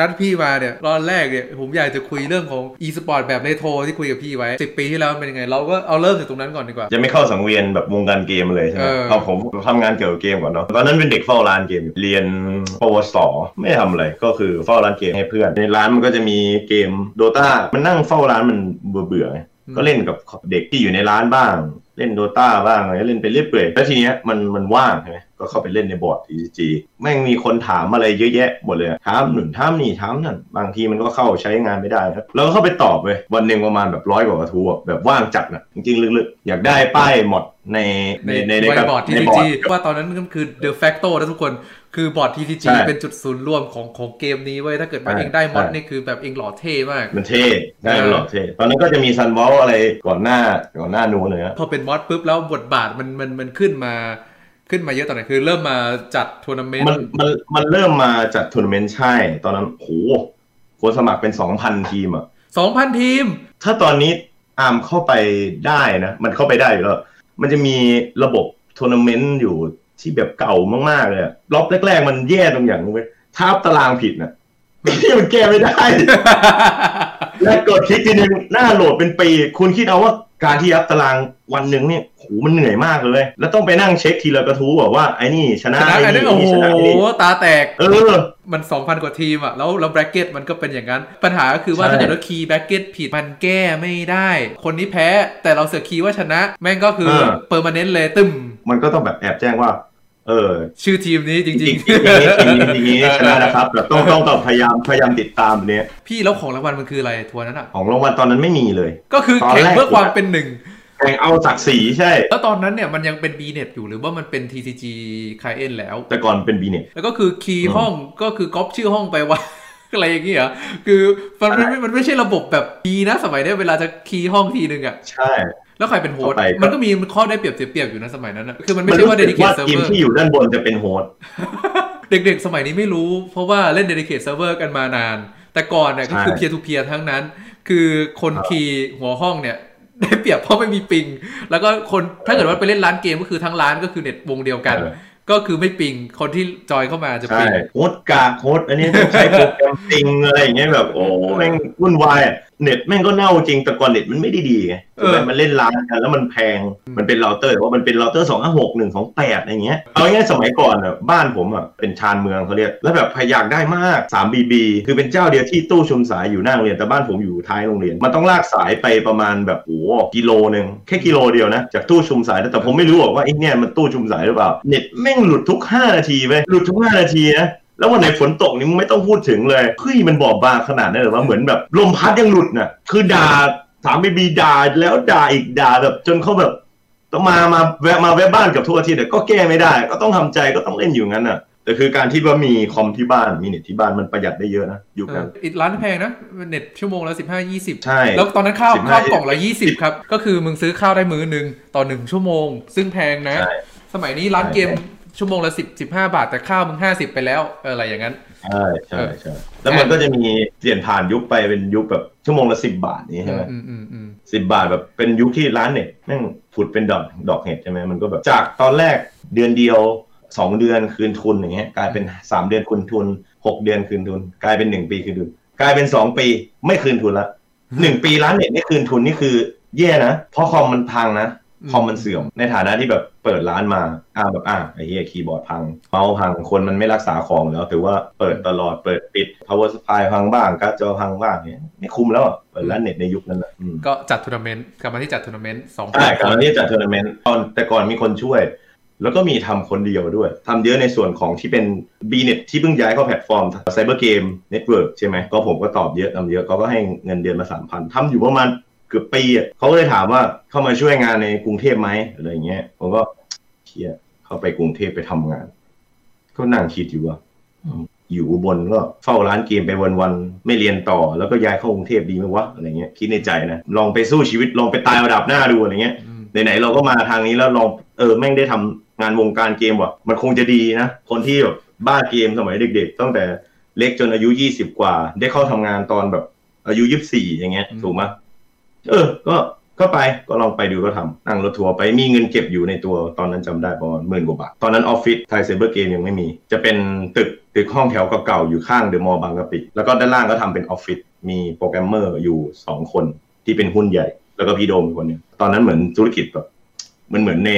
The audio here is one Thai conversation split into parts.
นัดพี่มาเนี่ยตอนแรกเนี่ยผมอยากจะคุยเรื่องของ e สปอร์ตแบบเรโทรที่คุยกับพี่ไว้ 10 ปีที่แล้วมันเป็นยังไง เราก็เอาเริ่มจากตรงนั้นก่อนดีกว่า จะไม่เข้าสังเวียนแบบวงการเกมเลยใช่ไหมเออเอาผมทำงานเกี่ยวกับเกมก่อนเนาะตอนนั้นเป็นเด็กเฝ้าร้านเกมอยู่เรียนปวสไม่ทำอะไรก็คือเฝ้าร้านเกมให้เพื่อน ในร้านมันก็จะมีเกมโดตามันนั่งเฝ้าร้านมันเบื่อเบื่อๆไงก็เล่นกับเด็กที่อยู่ในร้านบ้าง เล่นโดตาบ้างอะไรเล่นไปเรื่อยเปื่อยแล้วทีเนี้ยมันมันว่างใช่ไหม ก็เข้าไปเล่นในบอร์ด TCG แม่งมีคนถามอะไรเยอะแยะหมดเลยอะถามหนุนถามนี่ถามนั่นบางทีมันก็เข้าใช้งานไม่ได้ครับเราก็เข้าไปตอบเว้ยวันหนึ่งประมาณแบบร้อยกว่ากระทู้อะแบบว่างจัดนะจริงๆลึกๆ อยากได้ป้ายหมดในในในในบอร์ดใน TCG ว่าตอนนั้นมันคือ de facto นะทุกคนคือบอร์ด TCG ใช่เป็นจุดศูนย์รวมของของเกมนี้เว้ยถ้าเกิดมาใช่เองได้ mod ใช่นี่คือแบบเองหล่อเท่มาก มันเท่ได้เออมันหล่อเท่ตอนนั้นก็จะมีซันบอลอะไรก่อนหน้าก่อนหน้านู้นเลยอะพอเป็น mod ปุ๊บแล้วบทบาทมันมันมันขึ้นมา ขึ้นมาเยอะตอนไหนคือเริ่มมาจัดทัวร์นาเมนต์มันมันมันเริ่มมาจัดทัวร์นาเมนต์ใช่ ตอนนั้นโหคนสมัครเป็น2,000ทีมอะสองพันทีม ถ้าตอนนี้อาร์มเข้าไปได้นะ มันเข้าไปได้อยู่แล้ว มันจะมีระบบทัวร์นาเมนต์อยู่ที่แบบเก่ามากๆเลยอะรอบแรกๆ มันแย่ตรงอย่างนึงเว้ยถ้าอัพตารางผิดนะที่มันแก้ไม่ได้ แล้วกดคลิกทีนึงหน้าโหลดเป็นปี คุณคิดเอาว่า การที่อัพตารางวันหนึ่งเนี่ยโหมันเหนื่อยมากเลย แล้วต้องไปนั่งเช็คทีละกระทู้บอกว่าไอ้นี่ชนะชนะไอ้อันนี่นี้โอ้ไอ้โหนี่ชนะไอ้นี่ตาแตกเออมัน 2,000 กว่าทีมอะแล้วแล้ว bracket มันก็เป็นอย่างนั้น ปัญหาก็คือว่าใช่ถ้าเกิดว่าคีย์ bracket ผิดมันแก้ไม่ได้ คนนี้แพ้แต่เราเสือกคีย์ว่าชนะ แม่งก็คือ permanent เลยตึมมันก็ต้องแบบแอบแจ้งว่า เออ ชื่อทีมนี้จจริริงงๆจริงๆจริงๆจริงๆชนะนะครับแบบต้องต้องต้องพยายามพยายามติดตามอันเนี้ยๆพี่แล้วของรางวัลมันคืออะไรทัวร์นั้นอะของรางวัลตอนนั้นไม่มีเลย ก็คือตอนแข่งแรกเพื่อความเป็นหนึ่งแข่งเอาศักดิ์ศรีใช่ แล้วตอนนั้นเนี่ยมันยังเป็น b n e t อยู่หรือว่ามันเป็น TCG c l i e n t แล้ว แต่ก่อนเป็น bnet แล้วก็คือครีห้องก็คือก๊อปชื่อห้องไปว่าอะไรอย่างเงี้ยเหรอคือมันมันมันไม่ใช่ระบบแบบดีนะสมัยเนี้ยเวลาจะครีห้องทีนึงอะใช่ แล้วใครเป็นโฮสต์เข้าไปก็มันก็มีข้อได้เปรียบเสียเปรียบอยู่นะสมัยนั้นนะคือมันไม่ใช่ว่ารู้สึก dedicate ทีม server ที่อยู่ด้านบนจะเป็น hostเด็กๆ สมัยนี้ไม่รู้ เพราะว่าเล่น dedicate server กันมานาน แต่ก่อนเนี่ยก็คือใช่ peer to peer ทั้งนั้น คือคนครีหัวห้องเนี่ยได้เปรียบเพราะไม่มี ping แล้วก็คนถ้าเกิดว่าไปเล่นร้านเกมก็คือทั้งร้านก็คือเน็ตวงเดียวกันเออก็คือไม่ ping คนที่ join เข้ามาจะใช่ ping host กาก host อันนี้ต้องใช้โปรแกรมจริงอะไรอย่างเงี้ยแบบโอ้แม่งวุ่นวายอะ เน็ตแม่งก็เน่าจริงแต่ก่อนเน็ตมันไม่ได้ดีไงเออมันเล่นร้านกันแล้วมันแพงมันเป็นเราเตอร์แต่ว่ามันเป็นเราเตอร์สองห้าหกหนึ่งสองแปดอะไรเงี้ยเอาง่ายๆสมัยก่อนอะบ้านผมอะเป็นชานเมืองเขาเรียกแล้วแบบพยากได้มาก3 BB คือเป็นเจ้าเดียวที่ตู้ชุมสายอยู่หน้าโรงเรียนแต่บ้านผมอยู่ท้ายโรงเรียน มันต้องลากสายไปประมาณแบบโอ้โหกิโลหนึ่งแค่กิโลเดียวนะจากตู้ชุมสายแต่ผมไม่รู้หรอกว่าไอ้เนี่ยมันตู้ชุมสายหรือเปล่าเน็ตแม่งหลุดทุก 5 นาทีเว้ยหลุดทุก 5 นาทีนะ แล้ววันไหนฝนตกนี่มึงไม่ต้องพูดถึงเลยเฮ้ยมันบอบบางขนาดนั้นเลยว่าเหมือนแบบลมพัดยังหลุดน่ะ คือด่าสามบีบีด่าแล้วด่าอีกด่าแบบ จนเขาแบบต้องมามาแวะมาแวะบ้านกับทุกอาทิตย์แต่ก็แก้ไม่ได้ ก็ต้องทำใจก็ต้องเล่นอยู่งั้นน่ะแต่คือการที่ว่ามีคอมที่บ้านมีเน็ตที่บ้านมันประหยัดได้เยอะนะยุคเอนั้อนอีกร้านแพงนะเน็ตชั่วโมงละสิบห้ายี่สิบใช่แล้วตอนนั้นข้าว15ข้าวกล่องละยี่สิบครับ ก็คือมึงซื้อข้าวได้มื้อหนึ่งต่อหนึ่งชั่วโมง ซึ่งแพงนะใช่สมัยนี้ร้านใช่เกม ชั่วโมงละสิบสิบห้าบาทแต่ข้าวมึงห้าสิบไปแล้วเอออะไรอย่างนั้นใช่ใช่ใช่แล้วมันก็จะมีเปลี่ยนผ่านยุคไปเป็นยุคแบบชั่วโมงละสิบบาทนี้ใช่ไหมอืมอืมอืมสิบบาทแบบเป็นยุคที่ร้านเน็ตแม่งผุดเป็นดอกดอกเห็ดใช่ไหมมันก็แบบจากตอนแรกเดือนเดียวสองเดือนคืนทุนอย่างเงี้ยกลายเป็นสามเดือนคืนทุนหกเดือนคืนทุน กลายเป็นหนึ่งปีคืนทุน กลายเป็นสองปีไม่คืนทุนละหนึ่งปีร้านเน็ตไม่คืนทุนนี่คือแย่นะเพราะคอมมันพังนะ คอมมันเสื่อมในฐานะที่แบบเปิดร้านมาอ่าแบบอ่าไอ้เหี้ยคีย์บอร์ดพังเมาส์พังคนมันไม่รักษาของแล้วถือว่าเปิดตลอดเปิดปิด power supply พังบ้างการ์ดจอพังบ้างเนี่ยไม่คุ้มแล้วอะเปิดร้านเน็ตในยุคนั้นอะอืมก็จัดทัวร์นาเมนต์กลับมาที่จัดทัวร์นาเมนต์สองใช่การที่จัดทัวร์นาเมนต์ตอนแต่ก่อนมีคนช่วยแล้วก็มีทำคนเดียวด้วยทำเยอะในส่วนของที่เป็น b n e t ที่เพิ่งย้ายเข้าแพลตฟอร์ม Cyber Game Network ใช่ไหมก็ผมก็ตอบเยอะทำเยอะเขาก็ให้เงินเดือนมาสามพันทำอยู่ประมาณ เกือบปีอะเขาก็เลยถามว่าเข้ามาช่วยงานในกรุงเทพไหมอะไรอย่างเงี้ยผมก็เชียเข้าไปกรุงเทพไปทำงานก็นั่งคิดอยู่ว่าอืมอยู่อุบลก็เฝ้าร้านเกมไปวันๆไม่เรียนต่อ แล้วก็ย้ายเข้ากรุงเทพดีไหมวะอะไรเงี้ยคิดในใจนะลองไปสู้ชีวิตลองไปตายระดับหน้าดูอะไรเงี้ยอืมไหนๆเราก็มาทางนี้แล้วลองเออแม่งได้ทำงานวงการเกมว่ะมันคงจะดีนะคนที่แบบบ้าเกมสมัยเด็ก ๆ ตั้งแต่เล็กจนอายุยี่สิบกว่า ได้เข้าทำงานตอนแบบ อายุยี่สิบสี่อย่างเงี้ยอืมถูกไหม เออ ก็ก็ไปก็ลองไปดูก็ทำนั่งรถทัวร์ไปมีเงินเก็บอยู่ในตัวตอนนั้นจำได้ประมาณหมื่นกว่าบาท ตอนนั้นออฟฟิศไทยเซเบอร์เกมยังไม่มี จะเป็นตึกตึกห้องแถวเก่าๆอยู่ข้างเดอะมอลล์บางกะปิ แล้วก็ด้านล่างก็ทำเป็นออฟฟิศมีโปรแกรมเมอร์อยู่ 2 คนที่เป็นหุ้นใหญ่ แล้วก็พี่โดมคนนึงตอนนั้นเหมือนธุรกิจแบบมันเหมือนใน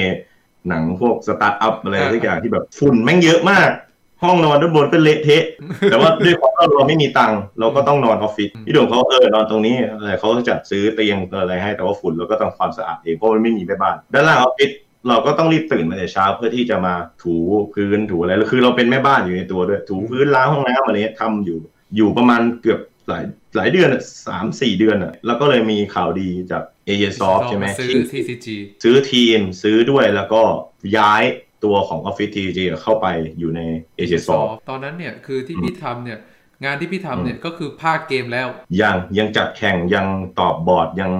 หนังพวกสตาร์ทอัพอะไรทุกอย่างที่แบบฝุ่นแม่งเยอะมาก ห้องนอนด้านบนก็เละเทะ แต่ว่าด้วยความที่เราไม่มีตังค์เราก็ต้องนอนออฟฟิศพี่โด่งเขาเออนอนตรงนี้อะไรเขาก็จัดซื้อเตียงอะไรให้แต่ว่าฝุ่นเราก็ต้องความสะอาดเองเพราะมันไม่มีแม่บ้าน ด้านล่างออฟฟิศเราก็ต้องรีบตื่นมาแต่เช้าเพื่อที่จะมาถูพื้นถูอะไรแล้วคือเราเป็นแม่บ้านอยู่ในตัวด้วยถูพื้นล้างห้องน้ำอะไรเงี้ยทำอยู่อยู่ประมาณเกือบหลายหลายเดือนอะสามสี่เดือนอะแล้วก็เลยมีข่าวดีจากเอเ s o f t ใช่ไหมซื้อที่ TCG ซื้อทีมซื้อด้วยแล้วก็ย้าย ตัวของ Office TG เข้าไปอยู่ใน a s i a s o f t ตอนนั้นเนี่ยคือที่พี่ทำเนี่ยงานที่พี่ทำเนี่ยก็คือภาคเกมแล้ว ยังยังจัดแข่งยังตอบบอร์ดยัง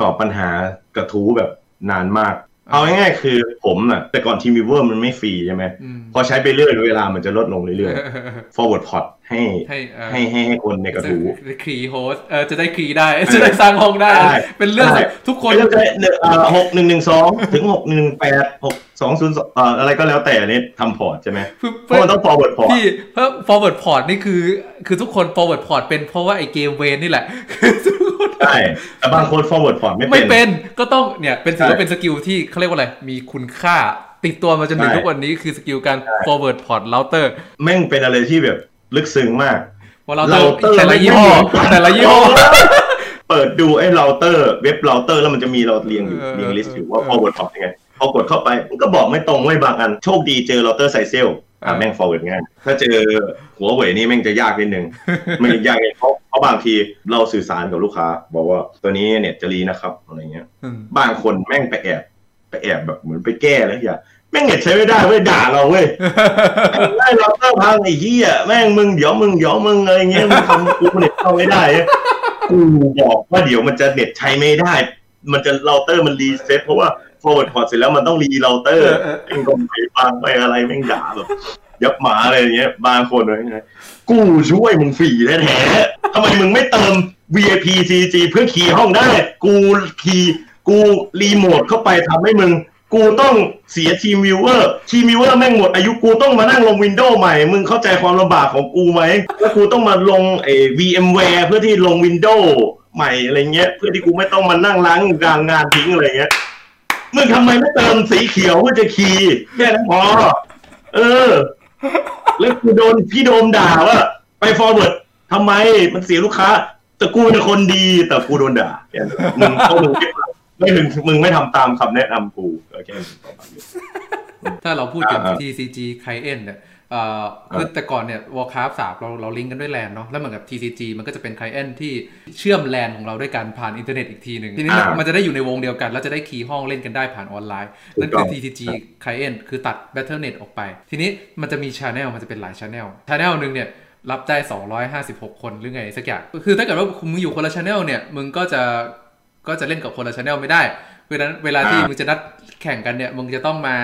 ตอบปัญหากระทู้แบบนานมาก เอาง่ายๆคือผมน่ะ แต่ก่อน TeamViewer มันไม่ฟรีใช่ไหมอืมพอใช้ไปเรื่อยเวลามันจะลดลงเรื่อยๆ forward port ให้ให้เอ่อให้ให้ให้คนในกระทู้จะครี host เออจะได้ครีได้ จะได้สร้างห้องได้ได้เป็นเรื่องได้ทุกคนเริ่มได้หนึ่งเอ่อหกหนึ่งหนึ่งสองถึงหกหนึ่งแปดหกสองศูนย์เอ่ออะไรก็แล้วแต่นี่ทำ port ใช่ไหมเพราะมันต้อง forward port พี่เพราะ forward port นี่คือ คือทุกคน forward port เป็นเพราะว่าไอเกมเวนนี่แหละคือทุกคน ใช่แต่บางคน forward port ไม่ไม่เป็นเป็นก็ต้องเนี่ยเป็นถือว่าใช่เป็น skill ที่เขาเรียกว่าอะไร มีคุณค่าติดตัวมาจนถึงใช่ทุกวันนี้คือ skill การ forward port router แม่งเป็นอะไรที่แบบลึกซึ้งมากเพราะ router router แต่ละยี่ห้อไม่เหมือนกันแต่ละยี่ห้อเปิดดูไอ้เราเตอร์เว็บเราเตอร์แล้วมันจะมีเราเรียงอยู่เออเรียงลิสต์อยู่ว่าเออ forward port ยังไงพอกดเข้าไปมันก็บอกไม่ตรงเว้ยบางอัน โชคดีเจอเราเตอร์ ZyXEL อะเออแม่ง forward ง่าย ถ้าเจอหัวเว่ยนี่แม่งจะยากนิดนึงมันยากเองเพราะเพราะบางทีเราสื่อสารกับลูกค้า บอกว่าตัวนี้เน็ตจะรีนะครับอะไรเงี้ยอืมบางคนแม่งไปแอบไปแอบแบบเหมือนไปแก้แล้วอย่าแม่งเน็ตใช้ไม่ได้เว้ยด่าเราเว้ยไล่เราเตอร์พังไอ้เหี้ยแม่งมึงเดี๋ยวมึงเดี๋ยวมึงอะไรเงี้ยมึงทำกูเน็ตเข้าไม่ได้กูบอกว่าเดี๋ยวมันจะเน็ตใช้ไม่ได้ มันจะเราเตอร์มันรีเซ็ตเพราะว่า forward port เสร็จแล้วมันต้องรีเราเตอร์เออเออแม่งก็ไปฟังไปอะไรแม่งด่าแบบยับหมาอะไรอย่างเงี้ย บางคนเลยนะกูช่วยมึงฟรีแท้ๆทำไมมึงไม่เติม VIP CG เพื่อครีห้องได้ กูครีกูรีโมทเข้าไปทำให้มึง กูต้องเสีย TeamViewer TeamViewer แม่งหมดอายุกูต้องมานั่งลง Windows ใหม่ มึงเข้าใจความลำบากของกูไหมแล้วกูต้องมาลงเอ VMware เพื่อที่ลง Windowsใหม่อะไรเงี้ย เพื่อที่กูไม่ต้องมานั่งล้างกลางงานทิ้งอะไรเงี้ย มึงทำไมไม่เติมสีเขียวเพื่อจะคีย์แค่นั้นพอ เออ แล้วกูโดนพี่โดมด่าว่า ไป forward ทำไมมันเสียลูกค้า แต่กูเป็นคนดีแต่กูโดนด่าแค่นั้นมึงเขามึงไม่ถึงมึงไม่ทำตามคำแนะนำกูโอเคประมาณนี้ถ้าเราพูดถึงอ่า TCG Client เนี่ยเอ่อ คือแต่ก่อนเนี่ย Warcraft 3เราเราลิงก์กันด้วยแลนเนาะแล้วเหมือนกับ TCG มันก็จะเป็น Client ที่เชื่อมแลนของเราด้วยกันผ่านอินเทอร์เน็ตอีกทีหนึ่งทีนี้อ่ามัมันจะได้อยู่ในวงเดียวกัน แล้วจะได้ครีห้องเล่นกันได้ผ่านออนไลน์ นั่นคือถูกต้อง TCG Client คือตัด Battle.net ออกไป ทีนี้มันจะมี Channel มันจะเป็นหลาย Channel Channel หนึ่งเนี่ยรับได้ 256 คนหรือไงสักอย่างคือถ้าเกิดว่ามึงอยู่คนละ Channel เนี่ยมึงก็จะก็จะเล่นกับคนละ Channel ไม่ได้เพราะฉะนั้นเวลาที่อ่ามึมึงจะนัดแข่งกันเนี่ยมึงจะต้องมา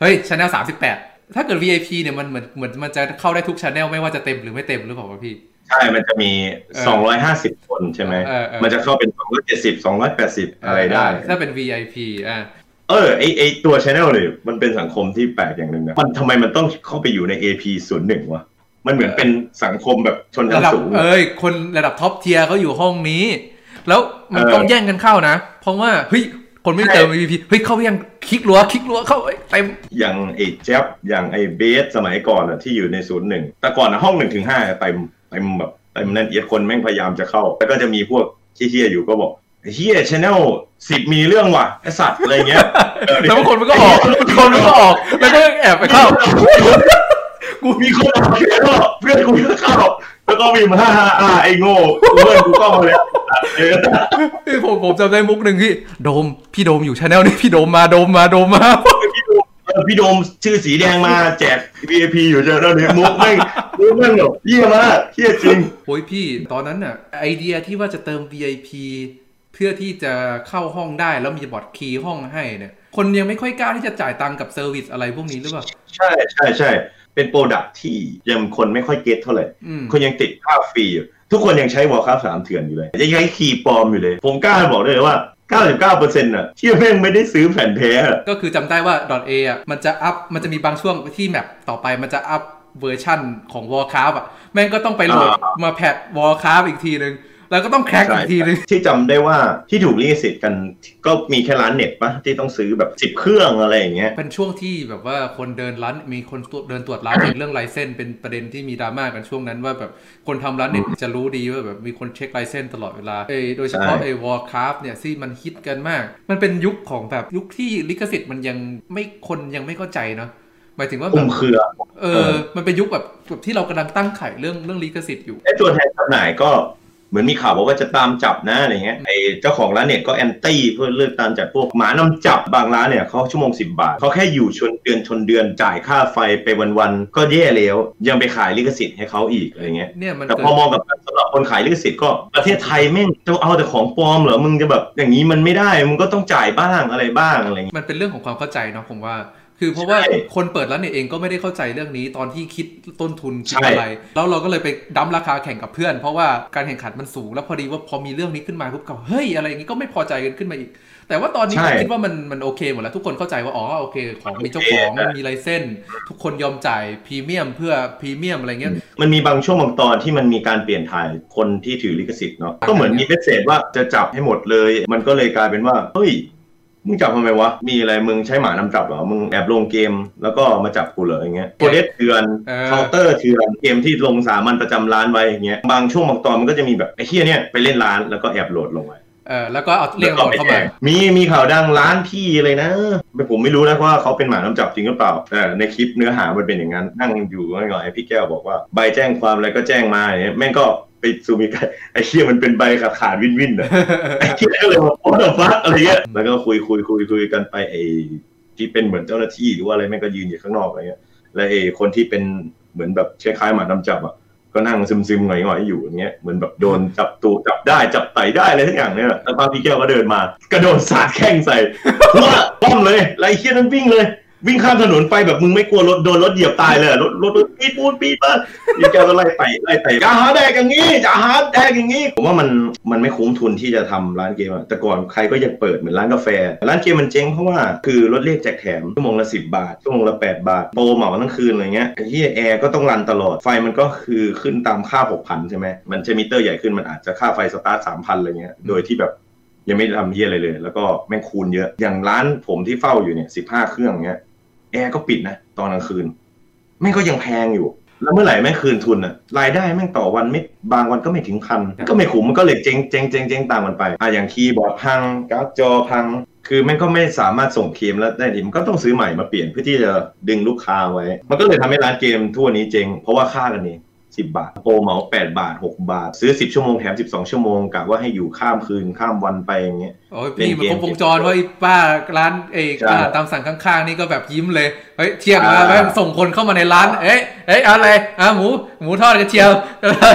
เฮ้ย Channel 38 ถ้าเกิด VIP เนี่ยมันเหมือนเหมือนมันจะเข้าได้ทุก Channel ไม่ว่าจะเต็มหรือไม่เต็มหรือเปล่าวะพี่ ใช่ มันจะมีเออ250 คนใช่ไหมเออเออมันจะเข้าเป็น 270 280 อะไรได้ ถ้าเป็น VIP อ่าเออไอไอตัวช anel เนี่ยมันเป็นสังคมที่แปลกอย่างหนึ่งนะมันทำไมมันต้องเข้าไปอยู่ใน AP 0 1วะ มันเหมือนเป็นสังคมแบบชนชั้ระนดับสูง เอ้ย คนระดับ top tier เขาอยู่ห้องนี้ แล้วมันเออต้องแย่งกันเข้านะ เพราะว่าเฮ้ย คนไม่เติม VIP เฮ้ยเข้าไปยังคลิกรัวคลิกรัวเข้าเอ้ยเต็มอย่างไอ้เจ็บอย่างไอ้เบสสมัยก่อนอะที่อยู่ในศูนย์หนึ่งแต่ก่อนอะห้องหนึ่งถึงห้าเต็มเต็มแบบเต็มแน่นเอียดคนแม่งพยายามจะเข้า แล้วก็จะมีพวกเฮี้ยๆอยู่ก็บอกเฮี้ยชแนลสิบมีเรื่องว่ะไอสัตว์อะไรเงี้ยเออแล้วบางคนมันก็ออกบางคนมันก็ออกแล้วก็แอบไปเข้ากูมีคนออกแล้วเพื่อนกูก็เข้าแล้วก็ มีมาฮ่าฮ่าอ่าไอ้โง่เพื่อนกูก็มาแล้วเออพี่ผมผมจำได้มุกหนึ่งพี่โดมพี่โดมอยู่ channel นี้พี่โดมมาโดมมาโดมมาพี่โดมเออพี่โดมชื่อสีแดงมาแจก VIP อยู่เจอแล้วเนี่ยมุกแม่งมุกแม่งแบบเยี่ยมากเยี่ยจริงโอ้ยพี่ตอนนั้นน่ะไอเดียที่ว่าจะเติม VIP เพื่อที่จะเข้าห้องได้แล้วมี bot kick ห้องให้เนี่ยคนยังไม่ค่อยกล้าที่จะจ่ายตังค์กับ service อะไรพวกนี้หรือเปล่า ใช่ใช่ใช่ เป็น product ที่ยังคนไม่ค่อย get เท่าไหร่อืมคนยังติดภาพฟรีอยู่ทุกคนยังใช้ Warcraft สามเถื่อนอยู่เลย ยังใช้ key ปลอมอยู่เลย ผมกล้าบอกได้เลยว่า 99%อะที่แม่งไม่ได้ซื้อแผ่นแท้อะก็คือจำได้ว่า .a อะมันจะอัพมันจะมีบางช่วงที่ map ต่อไปมันจะอัพเวอร์ชั่นของ Warcraft อะ แม่งก็ต้องไปโหลดมา patch Warcraft อีกทีนึง แล้วก็ต้อง crack อีกทีนึงที่จำได้ว่าที่ถูกลิขสิทธิ์กันก็มีแค่ร้านเน็ตปะที่ต้องซื้อแบบสิบ10เครื่องอะไรอย่างเงี้ยเป็นช่วงที่แบบว่าคนเดินร้านมีคนตรวจเดินตรวจร้านเน็ตเรื่อง license เป็นประเด็นที่มีดราม่ากันช่วงนั้นว่าแบบคนทำร้านเน็ตจะรู้ดีว่าแบบมีคนเช็ค license ตลอดเวลาเอยโดยเฉพาะใช่ไอ้ Warcraft เนี่ยที่มันฮิตกันมาก มันเป็นยุคของแบบยุคที่ลิขสิทธิ์มันยังไม่คนยังไม่เข้าใจเนาะหมายถึงว่าแบคุบมเครือเออ มันเป็นยุคแบบแบบที่เรากำลังตั้งไข่เรื่องเรื่องลิขสิทธิ์อยู่ไอ้ตัวแทนจำหน่ายก็ เหมือนมีข่าวบอกว่าจะตามจับนะอะไรเงี้ยไอ้เจ้าของร้านเน็ตก็แอนตี้เพื่อเลิกตามจับพวกหมานำจับบางร้านเนี่ยเขาชั่วโมง 10 บาทเขาแค่อยู่ชนเดือนชนเดือนจ่ายค่าไฟไปวันๆก็แย่แล้ว ยังไปขายลิขสิทธิ์ให้เขาอีกอะไรเงี้ยเนี่ยมันแต่เกิพอดมองกับสำหรับคนขายลิขสิทธิ์ก็ประเทศไทยแม่งจะเอาแต่ของปลอมเหรอมึงจะแบบอย่างนี้มันไม่ได้มึงก็ต้องจ่ายบ้างอะไรบ้างอะไรเงี้ยมันเป็นเรื่องของความเข้าใจเนาะผมว่า คือเพราะว่าใช่คนเปิดร้านเนี่ยเองก็ไม่ได้เข้าใจเรื่องนี้ตอนที่คิดต้นทุนคิดใช่อะไร แล้วเราก็เลยไปดั้มราคาแข่งกับเพื่อน เพราะว่าการแข่งขันมันสูงแล้วพอดีว่าพอมีเรื่องนี้ขึ้นมาปุ๊บก็เฮ้ยอะไรอย่างงี้ก็ไม่พอใจกันขึ้นมาอีก แต่ว่าตอนนี้ผมคิดว่ามันมันโอเคหมดแล้วทุกคนเข้าใจว่าอ๋อโอเคของมีเจ้าของมีไลเซนส์ทุกคนยอมจ่ายพรีเมียมเพื่อพรีเมียมอะไรเงี้ยมันมีบางช่วงบางตอนที่มันมีการเปลี่ยนถ่ายคนที่ถือลิขสิทธิ์เนาะก็เหมือนมี message ว่าจะจับให้หมดเลย มันก็เลยกลายเป็นว่าเฮ้ย มึงจับทำไมวะ มีอะไรมึงใช้หมานำจับเหรอ มึงแอบลงเกมแล้วก็มาจับกูเหรออย่างเงี้ยโคเดสเถื่อนเออเคาน์เตอร์เถื่อนเกมที่ลงสามัญประจำร้านไว้อย่างเงี้ย บางช่วงบางตอนมันก็จะมีแบบไอ้เฮียเนี่ยไปเล่นร้านแล้วก็แอบโหลดลงไว้ เออแล้วก็เอาเรียกคนเข้ามา มีมีข่าวดังร้านพี่เลยนะไม่ผมไม่รู้นะว่าเขาเป็นหมาน้ำจับจริงหรือเปล่าแต่ในคลิปเนื้อหามันเป็นอย่างนั้น นั่งอยู่ก็หน่อยพี่แก้วบอกว่าใบแจ้งความอะไรก็แจ้งมาอย่างเงี้ยแม่งก็ไปซูมิกันไอ้เชี่ยมันเป็นใบขาดขาดวินวินอะไอ้เชี่ยก็เลยบอกโอ้ฟักอะไรเงี้ยแล้วก็คุยคุยคุยคุยกันไปไอ้ที่เป็นเหมือนเจ้าหน้าที่หรือว่าอะไรแม่งก็ยืนอยู่ข้างนอกอะไรเงี้ยแล้วไอ้คนที่เป็นเหมือนแบบคล้ายๆหมาน้ำจับอะ ก็นั่งซึมซึมๆหน่อยๆอยู่อย่างเงี้ยเหมือนแบบโดนจับตัวจับได้จับไต่ได้อะไรทั้งอย่างเนี่ยแล้วพาพี่แก้วก็เดินมา กระโดดสาดแข้งใส่ว่าป้อมเลยแล้วไรเคียนั้นวิ่งเลย วิ่งข้ามถนนไปแบบมึงไม่กลัวรถโดนรถเหยียบตายเลยรถรถรถปีดปูนปีดมาพี่แกก็ไล่ไต่ไล่ไต่อย่าหาแดกอย่างนี้อย่าหาแดกอย่างนี้ผมว่ามันมันไม่คุ้มทุนที่จะทำร้านเกมแต่ก่อนใครก็ยังเปิดเหมือนร้านกาแฟ ร้านเกมมันเจ๊งเพราะว่าคือลดแลกแจกแถมชั่วโมงละ10บาทชั่วโมงละ8บาทโปรเหมาทั้งคืนอะไรเงี้ยไอ้ที่แอร์ก็ต้อง run ตลอดไฟมันก็คือขึ้นตามค่า6,000ใช่ไหมมันจะมิเตอร์ใหญ่ขึ้นมันอาจจะค่าไฟสตาร์ท3,000อะไรเงี้ยโดยที่แบบยังไม่ทำเฮียอะไรเลย แล้วก็แม่งคูณเยอะ อย่างร้านผมที่เฝ้าอยู่เนี่ยสิบห้าเครื่องเงี้ย แอร์ก็ปิดนะตอนกลางคืนแม่งก็ยังแพงอยู่ แล้วเมื่อไหร่แม่งคืนทุนอะรายได้แม่งต่อวันไม่บางวันก็ไม่ถึงพันก็ไม่คุ้มมันก็เลยเจ๊งเจ๊งเจ๊งเจ๊งตามมันไปอะอย่างคีย์บอร์ดพังการ์ดจอพัง คือแม่งก็ไม่สามารถส่งเคลมแล้วได้ทีมันก็ต้องซื้อใหม่มาเปลี่ยนเพื่อที่จะดึงลูกค้าไว้ มันก็เลยทำให้ร้านเกมทั่วนี้เจ๊งเพราะว่าฆ่ากันเอง สิบบาท โปรเหมาแปดบาทหกบาท ซื้อสิบชั่วโมงแถมสิบสองชั่วโมงกะว่าให้อยู่ข้ามคืนข้ามวันไปอย่างเงี้ยโอ้ยพี่มันครบวงจรว่าไอ้ป้าร้านเอกใช่ตามสั่งข้างๆ นี่ก็แบบยิ้มเลย เฮ้ยเที่ยงมาอ่าแม่งส่งคนเข้ามาในร้าน เอ้ยเอ้ยเอาอะไรอะหมูหมูทอดกระเทียม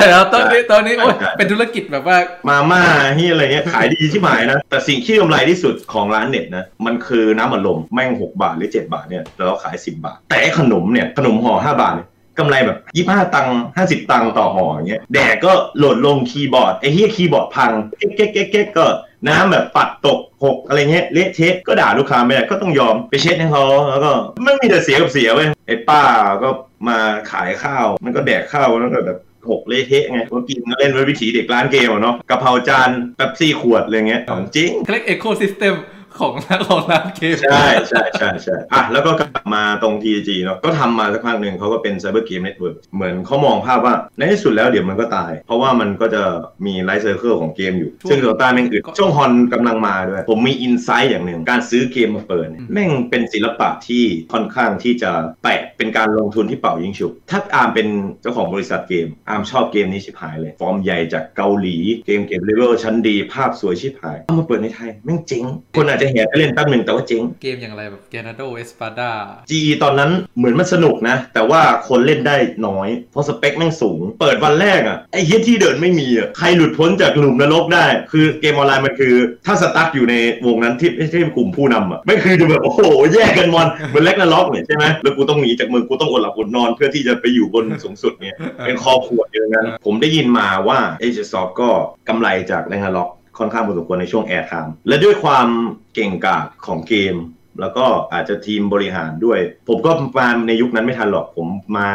แล้วตอนนี้ตอนนี้โอ้ยเป็นธุรกิจแบบว่ามาม่าที่อะไรเงี้ยขายดีที่หมายนะ แต่สิ่งที่กำไรที่สุดของร้านเน็ตนะมันคือน้ำอัดลมแม่ง 6 บาทหรือ 7 บาทเนี่ยแล้วเราขาย 10 บาท แต่ไอ้ขนมเนี่ยขนมห่อ5บาทเนี่ย กำไรแบบ25ตังค์50ตังค์ต่อห่ออย่างเงี้ยแดกก็หลดลงคีย์บอร์ดไอ้เฮียคีย์บอร์ดพังเก๊กเก๊กเก๊กเก๊กก็น้ำแบบปัดตกหกอะไรเงี้ยเละเทะก็ด่าลูกค้าไม่ได้ก็ต้องยอมไปเช็ดให้เขาแล้วก็ไม่มีแต่เสียกับเสียเว้ยไอ้ป้าก็มาขายข้าว มันก็แดกข้าวแล้วก็แบบหกเละเทะไงก็กินก็เล่นไว้วิถีเด็กร้านเกมเนาะกะเพราจานแป๊บซี่ขวดอะไรเงี้ยของจริงเขาเรียก ecosystem ของของร้านเกมใช่ใช่ใช่ใช่อะแล้วก็กลับมาตรง TG เนาะก็ทำมาสักพักหนึ่งเขาก็เป็น Cyber Game Network เหมือนเขามองภาพว่า ในที่สุดแล้วเดี๋ยวมันก็ตาย เพราะว่ามันก็จะมี life cycle ของเกมอยู่ช่วงซึ่ง Dota แม่งอึดช่วง HoN กำลังมาด้วย ผมมี insight อย่างหนึ่งการซื้อเกมมาเปิดเนี่ยอืมแม่งเป็นศิลปะที่ค่อนข้างที่จะแปลกเป็นการลงทุนที่เป่ายิงฉุบถ้าอาร์มเป็นเจ้าของบริษัทเกมอาร์มชอบเกมนี้ชิบหายเลย ฟอร์มใหญ่จากเกาหลีเกมเก็บเลเวลชั้นดีภาพสวยชิบหายเอามาเปิดในไทยแม่งเจ๊งคนอาจจะแห่ไปเล่นแป๊บหนึ่งแต่ว่าเจ๊งเกมอย่างไรแบบ Granado Espada GE ตอนนั้นเหมือนมันสนุกนะ แต่ว่าคนเล่นได้น้อย เพราะสเปคแม่งสูง เปิดวันแรกอะไอ้เฮียที่เดินไม่มีอะใครหลุดพ้นจากหลุมนรกได้ คือเกมออนไลน์มันคือ ถ้าสตาร์ทอยู่ในวงนั้นที่ไม่ใช่กลุ่มผู้นำอะไม่คือจะแบบโอ้โหแยกกันมอนเหมือน Ragnarok เนี่ยใช่ไหมแล้วกูต้องหนีจากมึงกูต้องอดหลับอดนอนเพื่อที่จะไปอยู่บนสูงสุดเนี่ยเป็นคอขวดอย่างนั้นผมได้ยินมาว่าเอเจซอฟก็กำไรจาก Ragnarok ค่อนข้างพอสมควรในช่วง airtime และด้วยความเก่งกาจของเกม แล้วก็อาจจะทีมบริหารด้วย ผมก็มาในยุคนั้นไม่ทันหรอกผมมา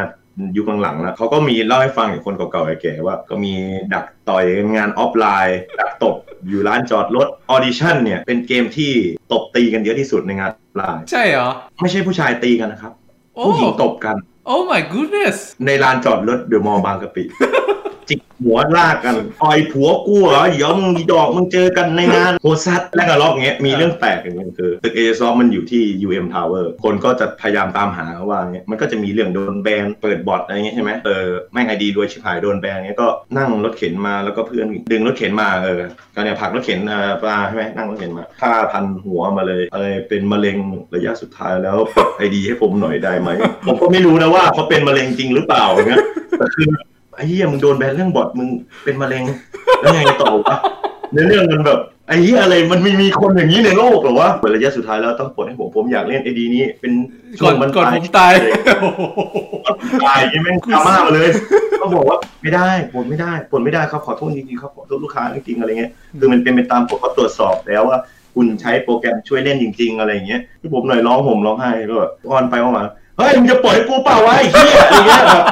ยุคหลังๆแล้วเขาก็มีเล่าให้ฟังอย่างคนเก่าๆแก่ๆว่า ก็มีดักต่อยงานออฟไลน์ ดักตบอยู่ร้านจอดรถ Audition เนี่ยเป็นเกมที่ตบตีกันเยอะที่สุดในงานออฟไลน์ใช่เหรอ ไม่ใช่ผู้ชายตีกันนะครับโอ้ผู้หญิงตบกันโอ้ my goodness ในลานจอดรถเดอะมอลล์บางกะปิ จิกหัวลากกันต่อยผัวกูเหรอเดี๋ยวมึงอีดอกมึงเจอกันในงานโหซัดและกรอกเงี้ยมีเรื่องแปลกอย่างหนึ่งคือตึกเอซอมันอยู่ที่ UM Tower คนก็จะพยายามตามหาว่าเงี้ยมันก็จะมีเรื่องโดนแบนเปิดบอทอะไรเงี้ยใช่ไหมเออแม่งไอดีรวยชิบหายโดนแบนเงี้ยก็นั่งรถเข็นมาแล้วก็เพื่อนดึงรถเข็นมาเออก็เนี่ยผักรถเข็นเออปลาใช่ไหมนั่งรถเข็นมาผ้าพันหัวมาเลยอะไรเป็นมะเร็งระยะสุดท้ายแล้วไอดีให้ผมหน่อยได้ไหมผมก็ไม่รู้นะว่าเขาเป็นมะเร็งจริงหรือเปล่าเงี้ยแต่คือ ไอ้เหี้ยมึงโดนแบนเรื่องบอทมึงเป็นมะเร็งแล้วไงต่อวะในเรื่องมันแบบไอ้เหี้ยอะไรมันไม่มีคนอย่างนี้ในโลกเหรอวะเปิดระยะสุดท้ายแล้วต้องปลดให้ผมผมอยากเล่นไอดีนี้เป็นช่ก่วอนงมันก่อนผมตายตายยังแม่งดราม่ามาเลยก็บอกว่าไม่ได้ปลดไม่ได้ปลดไม่ได้ครับขอโทษจริงๆครับขอโทษลูกค้าจริงๆอะไรเงี้ยคือมันเป็นไปตามกฎเขาตรวจสอบแล้วว่าคุณใช้โปรแกรมช่วยเล่นจริง ๆ อะไรอย่างเงี้ยที่ผมหน่อยร้องห่มร้องไห้ก็แบบอ้อนไปอ้อนมา เฮ้ยมึงจะปล่อยให้กูเปล่าวะไอ้เหี้ยอะไรเงี้ยแบบ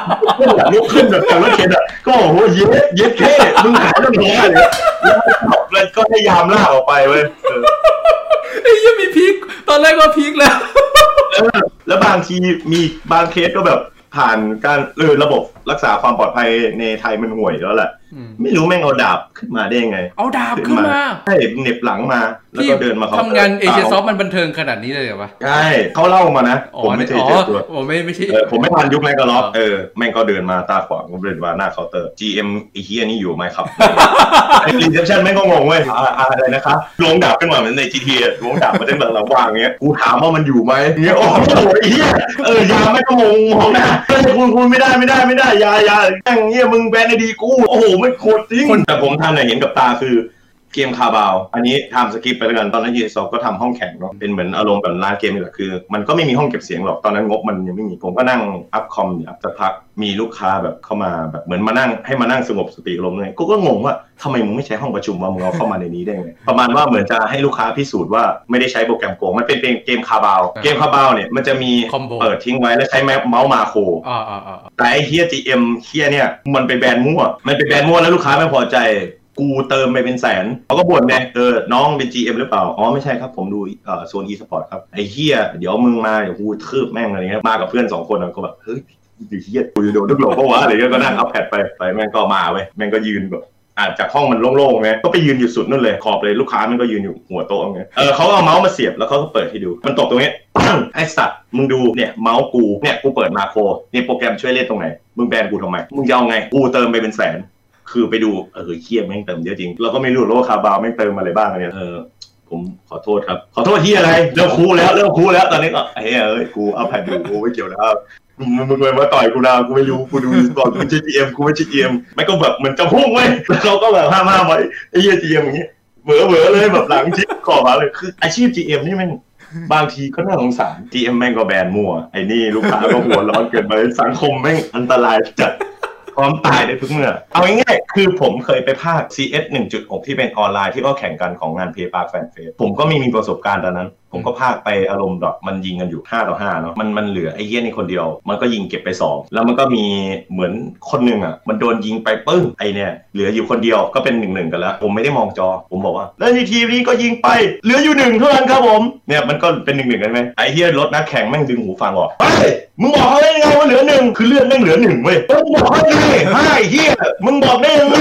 ลุกขึ้นแบบจากรถเข็นอะก็โอ้โหเย็ดเย็ดเท่มึงขายต้องร้องไห้เลยแล้วก็พยายามลากออกไปเว้ยเออไอ้ยังมี peak ตอนแรกก็ peak แล้วแล้วบางทีมีบางเคสก็แบบผ่านการเออระบบรักษาความปลอดภัยในไทยมันห่วยแล้วแหละอืม ไม่รู้แม่งเอาดาบขึ้นมาได้ยังไง เอาดาบขึ้นมาใช่เหน็บหลังมา แล้วพี่ก็เดินมาเคทำงาน Asiasoftมันบันเทิงขนาดนี้เลยเหรอวะ ใช่เขาเล่ามานะอ๋อผมไม่เคยอ๋อเจอตัวผมไม่ไม่ใช่เออผมไม่ทันยุคนั้นก็ล็อกอ๋อเออแม่งก็เดินมาตาขวางก็เดินมาหน้าเคาน์เตอร์ GM ไอ้เฮียนี่อยู่ไหมครับไอ้รีเซพชันแม่งก็งงเว้ยอ่าอ่าอะไรนะครับล้วงดาบขึ้นมาเหมือนใน GTA อะล้วงดาบมาตั้งแต่ระหว่างเงี้ยกูถามว่ามันอยู่ไหมเงี้ยโอ้โหไอ้เฮียเออยาไม่ก็งงมองหน้าเฮ้ยคุณคุณไม่ได้ไม่ได้ไม่ได้อยาอยาแม่งเงี้ยมึงแบนไอดีกูโอ้โหไม่โคตรจริง แต่ผมทันเนี่ยเห็นกับตาคือ เกมคาบาว อันนี้ทำสกิปไปแล้วกันตอนนั้นยีซอก็ทำห้องแข่งเนาะเป็นเหมือนอารมณ์แบบร้านเกมนี่แหละคือ มันก็ไม่มีห้องเก็บเสียงหรอกตอนนั้นงบมันยังไม่มีผมก็นั่งอัพคอมอยู่อัพสักพักมีลูกค้าแบบเข้ามาแบบเหมือนมานั่งให้มานั่งสงบสติอารมณ์เลยกูก็งงว่าทำไมมึงไม่ใช้ห้องประชุมว่ามึงเอาเข้ามาในนี้ได้ไงประมาณว่าเหมือนจะให้ลูกค้าพิสูจน์ว่าไม่ได้ใช้โปรแกรมโกงมันเป็นเกมคาบาว เกมคาบาวเนี่ยมันจะมีคอมโบเปิดทิ้งไว้แล้วใช้เมาส์มาโครอ่าอ่าอ่าแต่ไอ้เฮีย GM เฮียเนี่ยมันไปแบนมั่วมันไปแบนมั่วแล้วลูกค้าไม่พอใจ กูเติมไปเป็นแสนเขาก็บ่นไงเออน้องเป็น GM หรือเปล่า อ๋อไม่ใช่ครับผมดูเอ่อโซน e-sport ครับ ไอ้เฮียเดี๋ยวมึงมาเดี๋ยวกูทืบแม่งอะไรเงี้ยมากับเพื่อนสองคนก็แบบเฮ้ยไอ้เฮียกูจะโดนลูกหลงเพราะวะอะไรเงี้ยก็นั่งอัพแพดไปไปแม่งก็มาเว้ยแม่งก็ยืนแบบอาจจากห้องมันโล่งๆไงก็ไปยืนอยู่สุดนู่นเลยขอบเลยลูกค้ามันก็ยืนอยู่หัวโต๊ะไงเออเขาเอาเมาส์มาเสียบแล้วเขาก็เปิดให้ดูมันตกตรงนี้ปังไอ้สัตว์มึงดูเนี่ยเมาส์กูเนี่ยกูเปิดมาโครนี่โปรแกรมช่วยเล่นตรงไหนมึงแบนกูทำไมมึงจะเอาไงกูเติมไปเป็นแสน คือไปดูเออเคียแม่งเติมเยอะจริง เราก็ไม่รู้หรอกว่าคาบาวแม่งเติมอะไรบ้างเนี่ยเออผมขอโทษครับ ขอโทษที่อะไรเริ่มคูแล้วเริ่มคูแล้วตอนนี้ก็เฮ้ยเอ้ยกูเอาแผ่นดูกูไม่เกี่ยวแล้วมึงมึงเลยมาต่อยกูนะกูไม่รู้กูดูก่อนกูไม่ใช่ GM กูไม่ใช่ GM ไม่ก็แบบเหมือนจะพุ่งเว้เขาก็แบบห้ามห้ามไว้ไอ้เหี้ย GM อย่างเงี้ยเบอเบอเลยแบบหลังชิดขอบมาเลยคืออาชีพ GM นี่แม่งบางทีก็น่าสงสาร GM แม่งก็แบนมั่วไอ้นี่ลูกค้าก็หัวร้อนเกินไปสังคมแม่งอันตรายจัด ร้อมตายได้ทุกเมื่อ เอาง่ายๆคือผมเคยไปภาค CS 1.6 ที่เป็นออนไลน์ที่ก็แข่งกันของงานเพย์ปาร์คแฟนเฟสผมก็มีมีประสบการณ์ตอนนั้น ผมก็ภาคไปอารมณ์แบบมันยิงกันอยู่5ต่อ5เนาะมันมันเหลือไอ้เหี้ยนี่คนเดียว มันก็ยิงเก็บไป 2 แล้วมันก็มีเหมือนคนหนึ่งอะมันโดนยิงไปปึ้งไอเนี่ยเหลืออยู่คนเดียวก็เป็นหนึ่งหนึ่งกันแล้ว ผมไม่ได้มองจอ ผมบอกว่า แล้วในทีมนี้ก็ยิงไปเหลืออยู่หนึ่งเท่านั้นครับผมเนี่ยมันก็เป็นหนึ่งหนึ่งกันไหมไอ้เหี้ยรถนักแข่งแม่งดึงหูฟังออกเฮ้ยมึงบอกเขาได้ยังไงว่าเหลือหนึ่งคือเลือดแม่งเหลือหนึ่งเว้ยมึงบอกเขาได้ไงไอ้เฮียมึงบอกได้ยังไง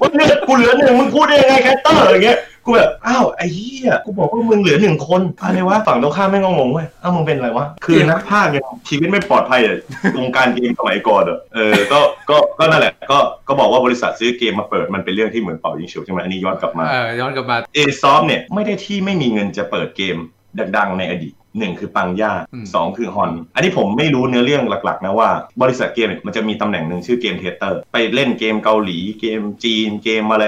ว่าเลือดกูเหลือหนึ่งมึงพูดได้ยังไงแคตเตอร์อย่างเงี้ย กูแบบอ้าวไอ้เฮียกูบอกว่ามึงเหลือหนึ่งคนอะไรวะฝั่งตรงข้ามแม่งก็งงเว้ยอ้าวมึงเป็นอะไรวะคือนักพากย์เนี่ยชีวิตไม่ปลอดภัยอะวงการเกมสมัยก่อนอะเอเชียอก็ก็ก็นั่นแหละก็ก็บอกว่าบริษัทซื้อเกมมาเปิดมันเป็นเรื่องที่เหมือนเป่ายิงฉุบใช่ไหมอันนี้ย้อนกลับมาเอย้อนกลับมาเอเชียซอฟเนี่ยไม่ได้ที่ไม่มีเงินจะเปิดเกมดังๆในอดีต หนึ่งคือปังย่าอืมสองคือ HoN อันนี้ผมไม่รู้เนื้อเรื่องหลักๆนะว่า บริษัทเกมเนี่ยมันจะมีตำแหน่งหนึ่งชื่อ game tester ไปเล่นเกมเกาหลีเกมจีนเกมอะไร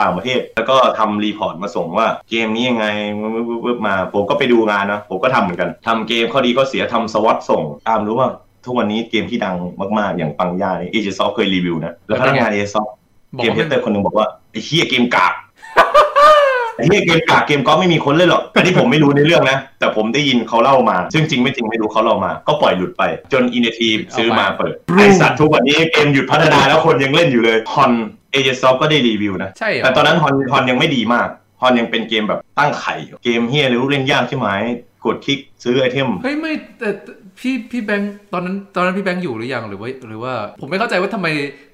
ต่างประเทศ แล้วก็ทำ report มาส่งว่าเกมนี้ยังไงวึบๆๆมา ผมก็ไปดูงานนะ ผมก็ทำเหมือนกันทำเกมข้อดีก็เสียทำ SWOT ส่ง ตามรู้ว่าทุกวันนี้เกมที่ดังมากๆ อย่างปังย่าเอเชียซอฟเคยรีวิวนะแล้วพนักงานเอเชียซอฟบอกเกมว่า tester คนหนึ่งบอกว่าไอ้เฮียเกมกากไอ้ เหี้ยเกมกากเกมก็ไม่มีคนเล่นหรอกอันนี้ผมไม่รู้ในเรื่องนะ แต่ผมได้ยินเขาเล่ามา ซึ่งจริงไม่จริงไม่รู้เขาเล่ามา ก็ปล่อยหลุดไปจน Ini3ซื้อมาเปิดไอสัตว์ทุกวันนี้เกมหยุดพัฒนาแล้วคนยังเล่นอยู่เลย HoN เอเชียซอฟก็ได้รีวิวนะ ใช่เหรอแต่ตอนนั้น HoN HoN ยังไม่ดีมากHoN ยังเป็นเกมแบบตั้งไข่อยู่เกมเฮียหรือเล่นยากใช่ไหมกดคลิกซื้อ item เฮ้ยไม่แต่แต่ พี่พี่แบงค์ตอนนั้นตอนนั้นพี่แบงค์อยู่หรือยังหรือว่าหรือว่าผมไม่เข้าใจว่าทำไม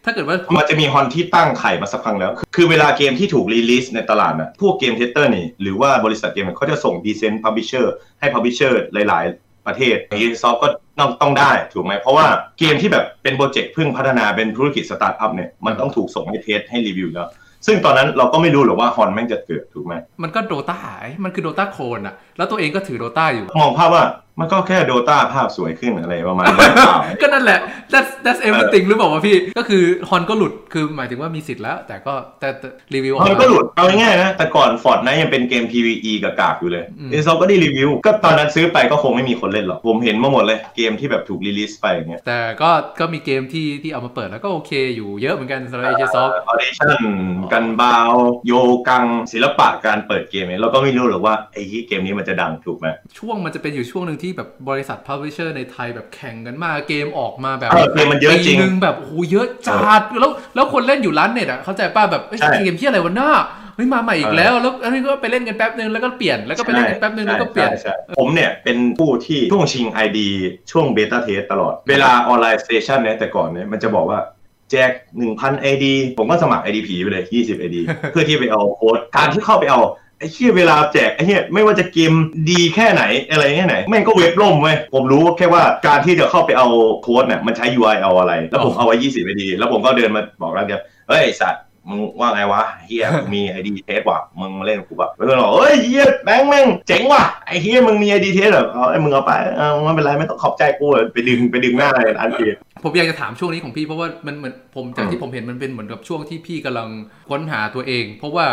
ถ้าเกิดว่ามันจะมีฮอนที่ตั้งไข่มาสักพักแล้ว คือเวลาเกมที่ถูก release ในตลาดน่ะพวก game tester นี่ หรือว่าบริษัทเกมเนี่ยเขาจะส่ง license publisher ให้ publisher หลาย ๆ ประเทศอย่างนี้เอเชียซอฟก็ต้องต้องได้ถูกไหมเพราะว่าเกมที่แบบเป็น project เพิ่งพัฒนาเป็นธุรกิจสตาร์ทอัพเนี่ยมันต้องถูกส่งให้ test ให้รีวิวแล้วซึ่งตอนนั้นเราก็ไม่รู้หรอกว่า HoN แม่งจะเกิดถูกไหมมันก็ Dota มันคือ Dota clone อะแล้วตัวเองก็ถือ Dota อยู่ มองภาพว่า มันก็แค่ Dota ภาพสวยขึ้นอะไรประมาณนั้นหรือเปล่าก็นั่นแหละ that's that's everything หรือเปล่าวะพี่ ก็คือ HoN ก็หลุด คือหมายถึงว่ามีสิทธิ์แล้ว แต่ก็แต่แต่รีวิวออกมันมาก็หลุด เอาง่ายๆนะ แต่ก่อน Fortnite ยังเป็นเกม PVE กับกากอยู่เลยอืมเอเชียซอฟก็ได้รีวิว ก็ตอนนั้นซื้อไปก็คงไม่มีคนเล่นหรอก ผมเห็นมาหมดเลย เกมที่แบบถูก release ไปอย่างเงี้ย แต่ก็ ก็มีเกมที่ที่เอามาเปิดแล้วก็โอเคอยู่เยอะเหมือนกันสำหรับ a อ s o f t ออเดชั่นกันบาว โยกัง ศิลปะการเปิดเกมเนี่ยเราก็ไม่รู้หรอกว่าไอ้ที่เกมนี้มันจะดังถูกไหมช่วงมันจะเป็นอยู่ช่วงหนึ่งที่แบบบริษัท publisher ในไทยแบบแข่งกันมากเกมออกมาแบบเออเกมมันเยอะจริงปีหนึ่งแบบโอ้โหเยอะจัดแล้วแล้วคนเล่นอยู่ร้านเน็ตอะเข้าใจป้าแบบเอ้ยใช่เกมที่อะไรวะหน้าเฮ้ยมาใหม่อีกแล้วแล้วอันนี้ก็ไปเล่นกันแป๊บนึงแล้วก็เปลี่ยนแล้วก็ไปเล่นกันแป๊บนึงแล้วก็เปลี่ยนใช่ใช่ผมเนี่ยเป็นผู้ที่ช่วงชิง ID ช่วง beta test ตลอด เวลา Online Station เนี่ยแต่ก่อนเนี่ยมันจะบอกว่าแจก 1,000 ID ผมก็สมัคร ID ผีไปเลย 20 ID เพื่อที่ไปเอาโค้ดการที่เข้าไปเอา ไอ้เหี้ยเวลาแจกไอ้เหี้ยไม่ว่าจะเกมดีแค่ไหนอะไรแค่ไหนแม่งก็เว็บล่มเว้ยผมรู้แค่ว่าการที่จะเข้าไปเอาโค้ดเนี่ยมันใช้ UI เอาอะไร แล้วผมเอาไว้20 ID แล้วผมก็เดินมาบอกร้านเดียวเฮ้ยสัตว์มึงว่าไงวะเฮียมี ID test ว่ะมึงมาเล่นกับกูป่ะแล้วก็บอกเฮ้ยเฮียแบงค์แม่งเจ๋งว่ะไอเฮียมึงมี ID test เหรอเอาไอ้มึงเอาไปเอาไม่เป็นไรไม่ต้องขอบใจกูไปดึงไปดึงหน้าเลยอันเดียวผมอยากจะถามช่วงนี้ของพี่เพราะว่ามันเหมือนผมจากที่ผมเห็นมันเป็นเหมือนกับช่วงที่พี่กำลังค้นหาตัวเอง เพราะว่า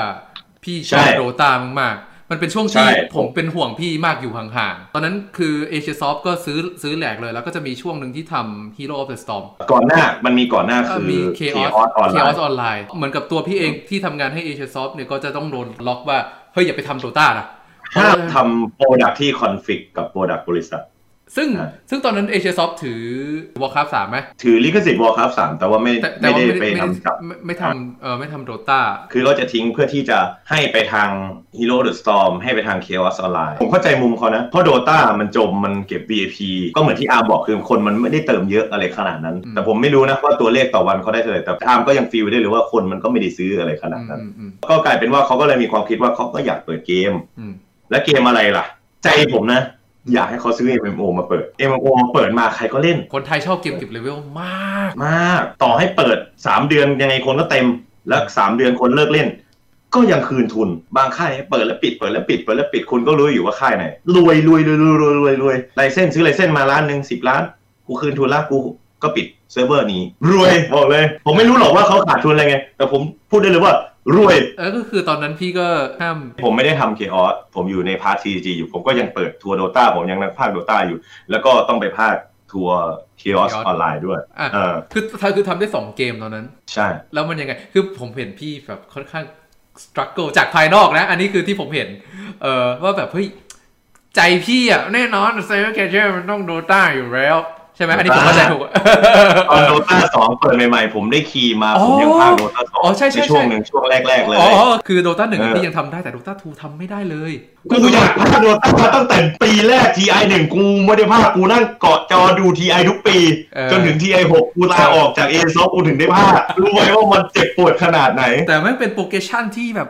พี่ชใช่อบโดตามากๆมันเป็นช่วงใช่ที่ผมเป็นห่วงพี่มากอยู่ห่างๆ ตอนนั้นคือเอเชียซอฟก็ซื้อซื้อแหลกเลย แล้วก็จะมีช่วงหนึ่งที่ทำ Hero of the Storm ก่อนหน้ามันมีก่อนหน้าก็คือมี Chaos Chaos ออนไล Chaos น์ออนไลน์เหมือนกับตัวพี่เองที่ทำงานให้เอเชียซอฟเนี่ยก็จะต้องโดนล็อกว่า เฮ้ยอย่าไปทำโดตานะห้ามทำโปรดักที่คอนฟ lict กับโปรดักบริษัท ซึ่งอ่าซึ่งตอนนั้นเอเชียซอฟถือ Warcraft 3ไหมถือลิขสิทธิ์ Warcraft 3แต่ว่าไม่แต่แต่ไม่ว่าได้ไม่ได้ไปไม่ได้ทำกับไม่ไม่ทำเออไม่ทำ Dotaคือเขาจะทิ้งเพื่อที่จะให้ไปทาง Hero the Storm ให้ไปทาง Chaos Online ผมเข้าใจมุมเขานะ เพราะ Dota มันจมมันเก็บ VIP ก็เหมือนที่อาร์มบอกคือคนมันไม่ได้เติมเยอะอะไรขนาดนั้นอืมแต่ผมไม่รู้นะว่าตัวเลขต่อวันเขาได้เท่าไหร่แต่อาร์มก็ยัง feel ได้เลยว่าคนมันก็ไม่ได้ซื้ออะไรขนาดนั้นอืมอืมก็กลายเป็นว่าเขาก็เลยมีความคิดว่าเขาก็อยากเปิดเกมอืมและเกมอะไรล่ะ ใจผมนะ อยากให้เขาซื้อ MMO มาเปิด MMO มาเปิดมาใครก็เล่น คนไทยชอบเกมเก็บเลเวลมาก มาก ต่อให้เปิด 3 เดือนยังไงคนก็เต็ม แล้ว 3 เดือนคนเลิกเล่น ก็ยังคืนทุน บางค่ายเปิดแล้วปิด เปิดแล้วปิด เปิดแล้วปิด คุณก็รู้อยู่ว่าค่ายไหน รวยรวยรวยรวยรวยรวยรวย license ซื้อ license มาล้านหนึ่งสิบล้าน กูคืนทุนละกูก็ปิดเซิร์ฟเวอร์นี้ รวยบอกเลย ผมไม่รู้หรอกว่าเขาขาดทุนอะไรไง แต่ผมพูดได้เลยว่า รวยเออก็คือตอนนั้นพี่ก็ห้าม ผมไม่ได้ทำ Chaos ผมอยู่ใน part TG อยู่ ผมก็ยังเปิด tour Dota ผมยังนักพากย์ Dota อยู่ แล้วก็ต้องไปพากย์ tour Chaos Online ด้วยอะเออคือคือทำได้สองเกมตอนนั้น ใช่ แล้วมันยังไง คือผมเห็นพี่แบบค่อนข้าง struggle จากภายนอกนะ อันนี้คือที่ผมเห็น เออว่าแบบเฮ้ย ใจพี่อะแน่นอน shoutcaster มันต้อง Dota อยู่แล้ว ใช่ไหมอันนี้ผมเข้าใจถูกอะตอนโดตาสองเปิดใหม่ๆ ผมได้คีย์มาอ๋อผมยังภาคโดตาสองอ๋อใช่ใช่ช่วงใช่หนึ่งช่วงแรก ๆ เลยอ๋อคือโดต้าหนึ่งเออพี่ยังทำได้แต่โดต้าทูทำไม่ได้เลยกูอยากภาคโดตาตั้งแต่ปีแรก TI หนึ่งกูไม่ได้ภาคกูนั่งเกาะจอดู TI ทุกปีเออจนถึง TI หกกูลาออกจากเอซกูถึงได้ภาครู้ไหมว่ามันเจ็บปวดขนาดไหน แต่ไม่งเป็นโปรเกชันที่แบบ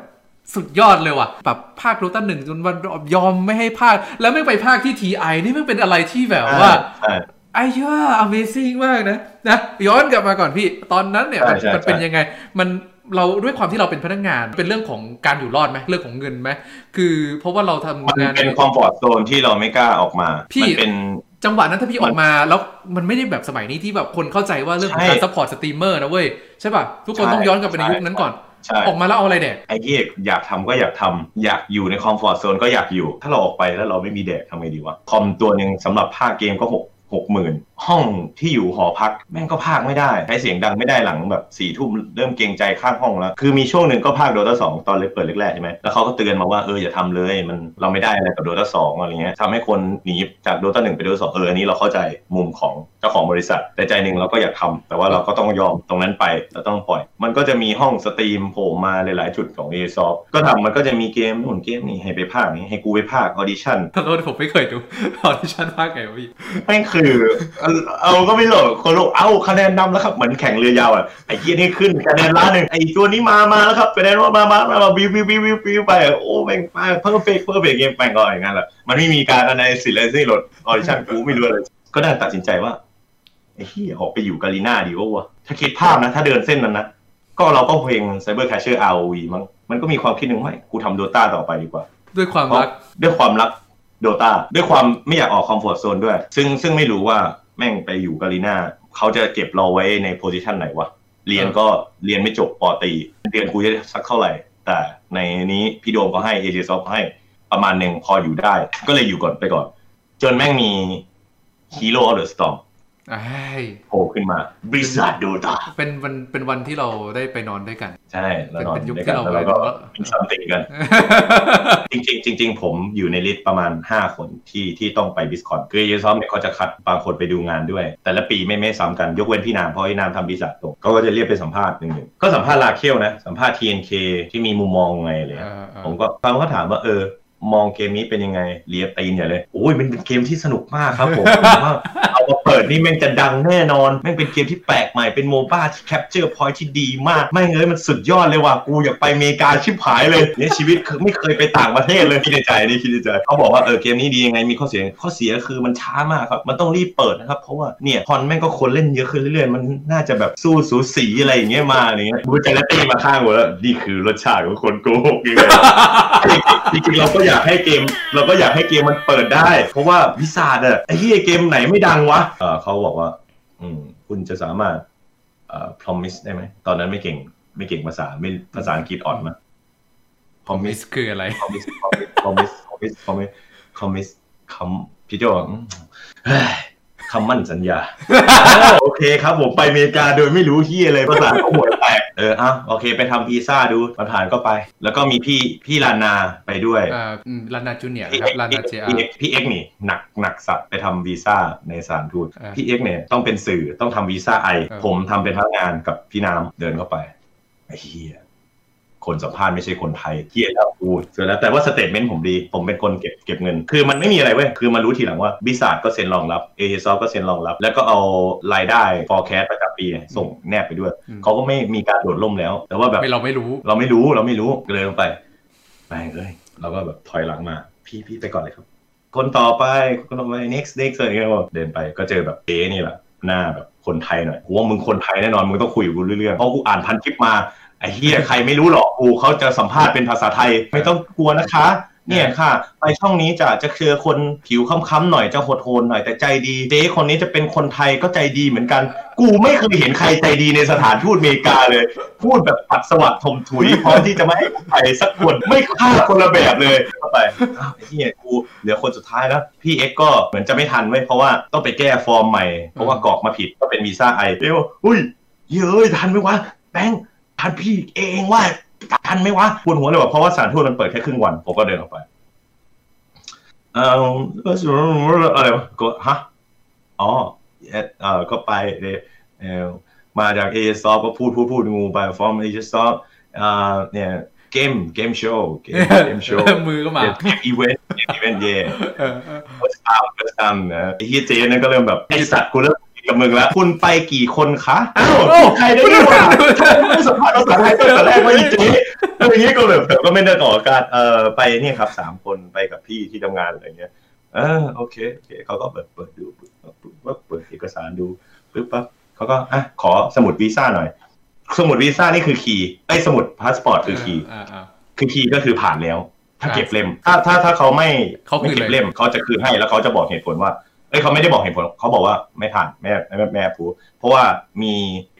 สุดยอดเลยว่ะแบบภาคโดต้าหนึ่งจนวันยอมไม่ให้ภาค แล้วไม่งไปภาคที่ TI นี่ไม่งเป็นอะไรที่แบบว่าใช่ ไอ้เหี้ย Amazing มากนะนะย้อนกลับมาก่อนพี่ ตอนนั้นเนี่ยมันใช่ใช่มันเป็นใช่ยังไง มันเราด้วยความที่เราเป็นพนักงานเป็นเรื่องของการอยู่รอดไหมเรื่องของเงินไหมคือเพราะว่าเราทำมันงานเป็น comfort zone ที่เราไม่กล้าออกมาพี่มันเป็นจังหวะนั้นถ้าพี่ออกมาแล้วมันไม่ได้แบบสมัยนี้ที่แบบคนเข้าใจว่าเรื่องของการใช่ support streamer นะเว้ยใช่ป่ะทุกคนใช่ต้องย้อนกลับไปในใช่ยุคนั้นก่อนใช่ออกมาแล้วเอาอะไรแดกไอ้ที่อยากทำก็อยากทำอยากอยู่ใน comfort zone ก็อยากอยู่ ถ้าเราออกไปแล้วเราไม่มีแดกทำไงดีวะคอมตัวหนึ่งสำหรับพากย์เกมก็หก หกหมื่นห้องที่อยู่หอพักแม่งก็พากย์ไม่ได้ใช้เสียงดังไม่ได้หลังแบบสี่ทุ่มเริ่มเกรงใจข้างห้องแล้ว คือมีช่วงหนึ่งก็พากย์ Dota สองตอนเล็กเปิดแรกๆใช่ไหมแล้วเขาก็เตือนมาว่าเอออย่าทำเลยมันเราไม่ได้อะไรกับ Dota สองอะไรเงี้ยทำให้คนหนีจาก Dota หนึ่งไป Dota สองเอออันนี้เราเข้าใจมุมของเจ้าของบริษัท แต่ใจหนึ่งเราก็อยากทำแต่ว่าเราก็ต้องยอมตรงนั้นไปเราต้องปล่อย มันก็จะมีห้อง stream โผล่มาหลายๆจุดของ a อซอก็ทำมันก็จะมีเกมนู่นเกมนี่ให้ไปพากย์นี่ให้กูไปพากย์ Auditionถ้าเราผมไม่เคยดูออดิชั่นภาคไงวะพี่แม่งคือเอาเอาก็ไม่หลอกคนโลกเอาคะแนนนำแล้วครับเหมือนแข่งเรือยาวอะไอ้เหี้ยนี่ขึ้นคะแนนล้านหนึ่งไอ้ตัวนี้มามาแล้วครับคะแนนว่ามามามามาวิววิววิววิววิวไปโอ้แม่งมาเพิ่มเฟกเพิ่มเฟกเกมแม่งก็อย่างนั้นแหละมันไม่มีการอะไรสิเลยสิหลดออดิชั่นกูไม่รู้เลยก็ได้ตัดสินใจว่าไอ้เหี้ยออกไปอยู่กาลีน่าดีวะถ้าคิดภาพนะ ถ้าเดินเส้นนั้นนะก็เราก็เพลง Cyber Catcher ROV มั้งมันก็มีความคิดหนึ่งว่ากูทำ Dota ต่อไปดีกว่า ด้วยความรักด้วยความรัก Dota ด้วยความไม่อยากออก comfort zone ด้วย ซึ่งซึ่งไม่รู้ว่าแม่งไปอยู่ Garena เขาจะเก็บเราไว้ใน position ไหนวะ เรียนก็เรียนไม่จบป.ตรีเรียนกูจะสักเท่าไหร่ แต่ในนี้พี่โดมก็ให้เอเจซอฟให้ประมาณหนึ่งพออยู่ได้ ก็เลยอยู่ก่อนไปก่อน จนแม่งมี Heroes of the Storm ไอ้ย โผล่ขึ้นมาบริษัท Dotaเป็นวันเป็นวันที่เราได้ไปนอนด้วยกัน ใช่แล้วนอนเป็นยุคด้วยที่กันเราแล้วเราก็แบบว่ามี something กัน จริงๆจริงๆผมอยู่ใน list ประมาณ 5 คนที่ที่ต้องไป BlizzCon คือเอซอฟเนี่ยเขาจะคัดบางคนไปดูงานด้วย แต่ละปีไม่ไม่ซ้ำกันยกเว้นพี่นามเพราะพี่นามทำ Blizz ตรงเขาก็จะเรียกไปสัมภาษณ์หนึ่งหนึ่งก็สัมภาษณ์ลาเคียวนะ สัมภาษณ์ TNK ที่มีมุมมองไงเลยเออเออผมก็ฟังเขาถามว่าเออมองเกมนี้เป็นยังไงเลียตีนอย่าเลยโอ้ยมันเป็นเกมที่สนุกมากครับผมผมว่าเอา มาเปิดนี่แม่งจะดังแน่นอนแม่งเป็นเกมที่แปลกใหม่เป็นโมบ้าที่แคปเจอร์พอยที่ดีมากแม่งเอ้ยมันสุดยอดเลยว่ะกูอยากไปอเมริกาชิบหายเลยเนี่ยชีวิตคือไม่เคยไปต่างประเทศเลยคิดในใจนี่คิดในใจเขาบอกว่าเออเกมนี้ดียังไงมีข้อเสียข้อเสียคือมันช้ามากครับมันต้องรีบเปิดนะครับเพราะว่าเนี่ยพอนแม่งก็คนเล่นเยอะขึ้นเรื่อยๆมันน่าจะแบบสู้สูสีอะไรอย่างเงี้ยมาอะไรเงี้ยบูจและตีมาข้างหมดแล้วนี่คือรสชาติของคนโกหกยังไงจริงๆเราก็อยากให้เกม เราก็อยากให้เกมมันเปิดได้ เพราะว่าวิสาดอะไอ้ที่เกมไหนไม่ดังวะเออเขาบอกว่า อืม คุณจะสามารถเอ่อ promise ได้ไหม ตอนนั้นไม่เก่ง ไม่เก่งภาษาไม่ภาษาอังกฤษอ่อนมามิ promise สคืออะไร promise promise promise promise promise promise คำพี่โจอืมเฮ้ยคำมั่นสัญญา โอเคครับผมไปอเมริกาโดยไม่รู้ที่อะไรภาษาก็หัวแตกเอออะโอเค ไปทำวีซ่าดูมันผ่านก็ไป แล้วก็มีพี่พี่ลานาไปด้วยอ่าอืมลานาจูเนียร์พี่ครัเอ็บกลานาซ์เจอาพี่เอ็กซ์พี่เอ็กซ์นี่หนักหนักสัตว์ไปทำวีซ่าในสถานทูตอ่าพี่เอ็กซ์เนี่ยต้องเป็นสื่อต้องทำวีซ่าไอเออผมทำเป็นพนักงานกับพี่น้ำเดินเข้าไปไอ้เหี้ย คนสัมภาษณ์ไม่ใช่คนไทยเหี้ยแล้วกูเสร็จแล้วแต่ว่า statement ผมดี ผมเป็นคนเก็บเก็บเงิน คือมันไม่มีอะไรเว้ย คือมารู้ทีหลังว่า Blizzard ก็เซ็นรองรับเอซอฟก็เซ็นรองรับ แล้วก็เอารายได้ forecast ประจำปีส่งแนบไปด้วยอืมเขาก็ไม่มีการโดดล่มแล้ว แต่ว่าแบบไม่เราไม่รู้ เราไม่รู้เราไม่รู้ก็เลยลงไปไปเลยเราก็แบบถอยหลังมา พี่พี่ไปก่อนเลยครับ คนต่อไปคนต่อไป next next อะไรเงี้ยเดินไปก็เจอแบบเอ๊นี่แหละหน้าแบบคนไทยหน่อยกูว่ามึงคนไทยแน่นอน มึงต้องคุยกับกูเรื่อยๆเพราะกูอ่านพันคลิปมา ไอ้เฮียใครไม่รู้หรอกกูเขาจะสัมภาษณ์เป็นภาษาไทยไม่ต้องกลัวนะคะ เนี่ยค่ะ ไปช่องนี้จะจะเจอคนผิวค้ำๆหน่อยจะโหดโทนหน่อยแต่ใจดีเจ๊คนนี้จะเป็นคนไทยก็ใจดีเหมือนกัน กูไม่เคยเห็นใครใจดีในสถานทูตอเมริกาเลย พูดแบบปัดสวัสดถมถุยพร้อมที่จะไม่ให้ไปสักคนไม่ฆ่าคนละแบบเลยเข้าไปอ้าวไอ้เหี้ยกูเหลือคนสุดท้ายแล้วพี่เอ็กก็เหมือนจะไม่ทันไว้ยเพราะว่าต้องไปแก้ฟอร์มใหม่เพราะว่ากรอกมาผิดก็เป็นวีซ่าไอเรียวอุ้ยเย้ยทันไหมวะแบงค์ ทันพี่เองว่าทันไหมวะปวดหัวเลยว่ะเพราะว่าสถานทูตมันเปิดแค่ครึ่งวัน ผมก็เดินออกไปเอออะไรวะก็ฮะอ๋อเอ่อเออก็ไปเลยเออมาจากเอซอก็พูดพูดพูดงูไปฟอร์มเอซออ่าเนี่ยเกมเกมโชว์เกมเกมโชว์มือก็มาเกมอีเวนต์เกมอีเวนต์เย่เออเออ first time first time นะไอ้เฮียเจนั่นก็เริ่มแบบไอสัตว์กูเริ่มคุย กับมึงแล้วคุณไปกี่คนคะอ้าวใครได้ด้วยวะไม่สัมภาษณ์ภาษาไทยตั้งแต่แรกว่าอีเจอะไรอย่างเงี้ยก็แบบแต่ก็ไม่ได้ต่อการเอ่อไปเนี่ยครับสามคนไปกับพี่ที่ทำงานอะไรเงี้ยเออโอเคโอเคเขาก็เปิดเปิดดูปึ๊บปึ๊บปึ๊บเปิดเอกสารดูปึ๊บปั๊บเขาก็อะขอสมุดวีซ่าหน่อย สมุดวีซ่านี่คือ key ไอ้สมุดพาสปอร์ตคือ key อ่าอ่าคือ key ก็คือผ่านแล้ว ถ้าเก็บเล่ม ถ้าถ้าถ้าเขาไม่เขาคืไม่นเก็เลบยเล่มเขาจะคืนให้แล้วเขาจะบอกเหตุผลว่า เอ้ยเขาไม่ได้บอกเหตุผลเขาบอกว่าไม่ผ่านแม่แม่แม่พูเพราะว่ามี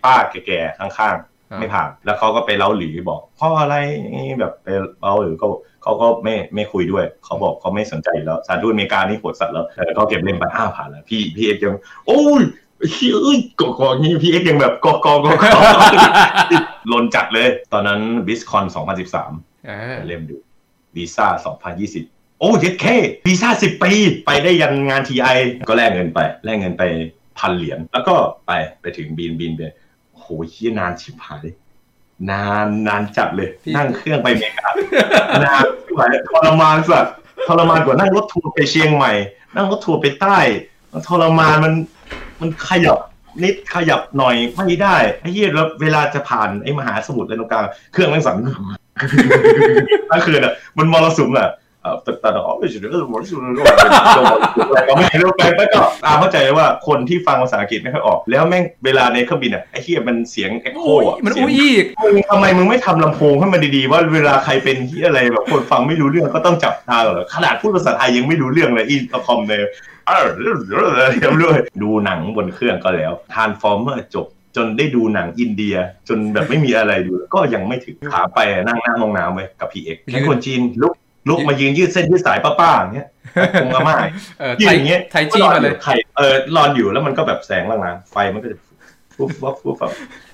ป้าแก่ๆข้างอ่าไม่ผ่าน แล้วเขาก็ไปเล่าหลีบอกเพราะอะไรแบบไปเล่าหรือก็เขาก็ไม่ไม่คุยด้วย เขาบอกเขาไม่สนใจอยู่แล้วสถานทูตอเมริกานี่โหดสัตว์แล้วแต่ก็เก็บเล่มไปอ้าวผ่านแล้วพี่พี่เอกยังโอ้ยเฮ้ยเอ้ยกอกอนี่พี่เอกยังแบบกอกอกอกอลนจัดเลย ตอนนั้น BlizzCon 2013เออเล่มดูวีซ่า2020 โอ้เจ็ดเควีซ่า10ปี ไปได้ยันงาน TI ก็แลกเงินไปแลกเงินไปพันเหรียญแล้วก็ไปไปถึงบินบินไปโอ้โหเฮียนานชิบหายนานนานจัดเลยพี่นั่งเครื่องไปอเมริกานานชิบหายทรมานสัตว์ทรมานกว่านั่งรถทัวร์ไปเชียงใหม่ นั่งรถทัวร์ไปใต้ มันทรมานมันมันขยับนิดขยับหน่อยไม่ได้ไอ้เหี้ยแล้วเวลาจะผ่านไอ้มหาสมุทรอะไรตรงกลางเครื่องแม่งสั่นทั้งคืนอะมันมรสุมอะเอ่อ แต่แต่อ๋อไม่ใช่เรื่องมรสุมอะไรก็ไม่รู้ไปไปก็ตาเข้าใจว่าคนที่ฟังภาษาอังกฤษไม่ค่อยออก แล้วแม่งเวลาในเครื่องบินอะไอ้เหี้ยมันเสียงเอ็กโคอะมันเสียงอุ้ยอีกมึงทำไมมึงไม่ทำลำโพงให้มันดีๆ ว่าเวลาใครเป็นที่อะไรแบบคนฟังไม่รู้เรื่องก็ต้องจับตาเหรอขนาดพูดภาษาไทยยังไม่รู้เรื่องเลยอินเตอร์คอมเลยเอออะไรด้วยดูหนังบนเครื่องก็แล้ว Transformers จบจนได้ดูหนังอินเดีย จนแบบไม่มีอะไรดูก็ยังไม่ถึงขาไปนั่งหน้าห้องน้ำไว้กับพี่เอ็กซ์แค่คนจีนลุก ลุกมายืนยืดเส้นยืดสายป้าๆอย่างเงี้ยคงอาม่าเออยืไทนยอย่างเงี้ยไทยจี้มาเลยไข่เออรอนอยู่แล้วมันก็แบบแสงล่างๆไฟมันก็จะฟุบฟับฟุบฟับ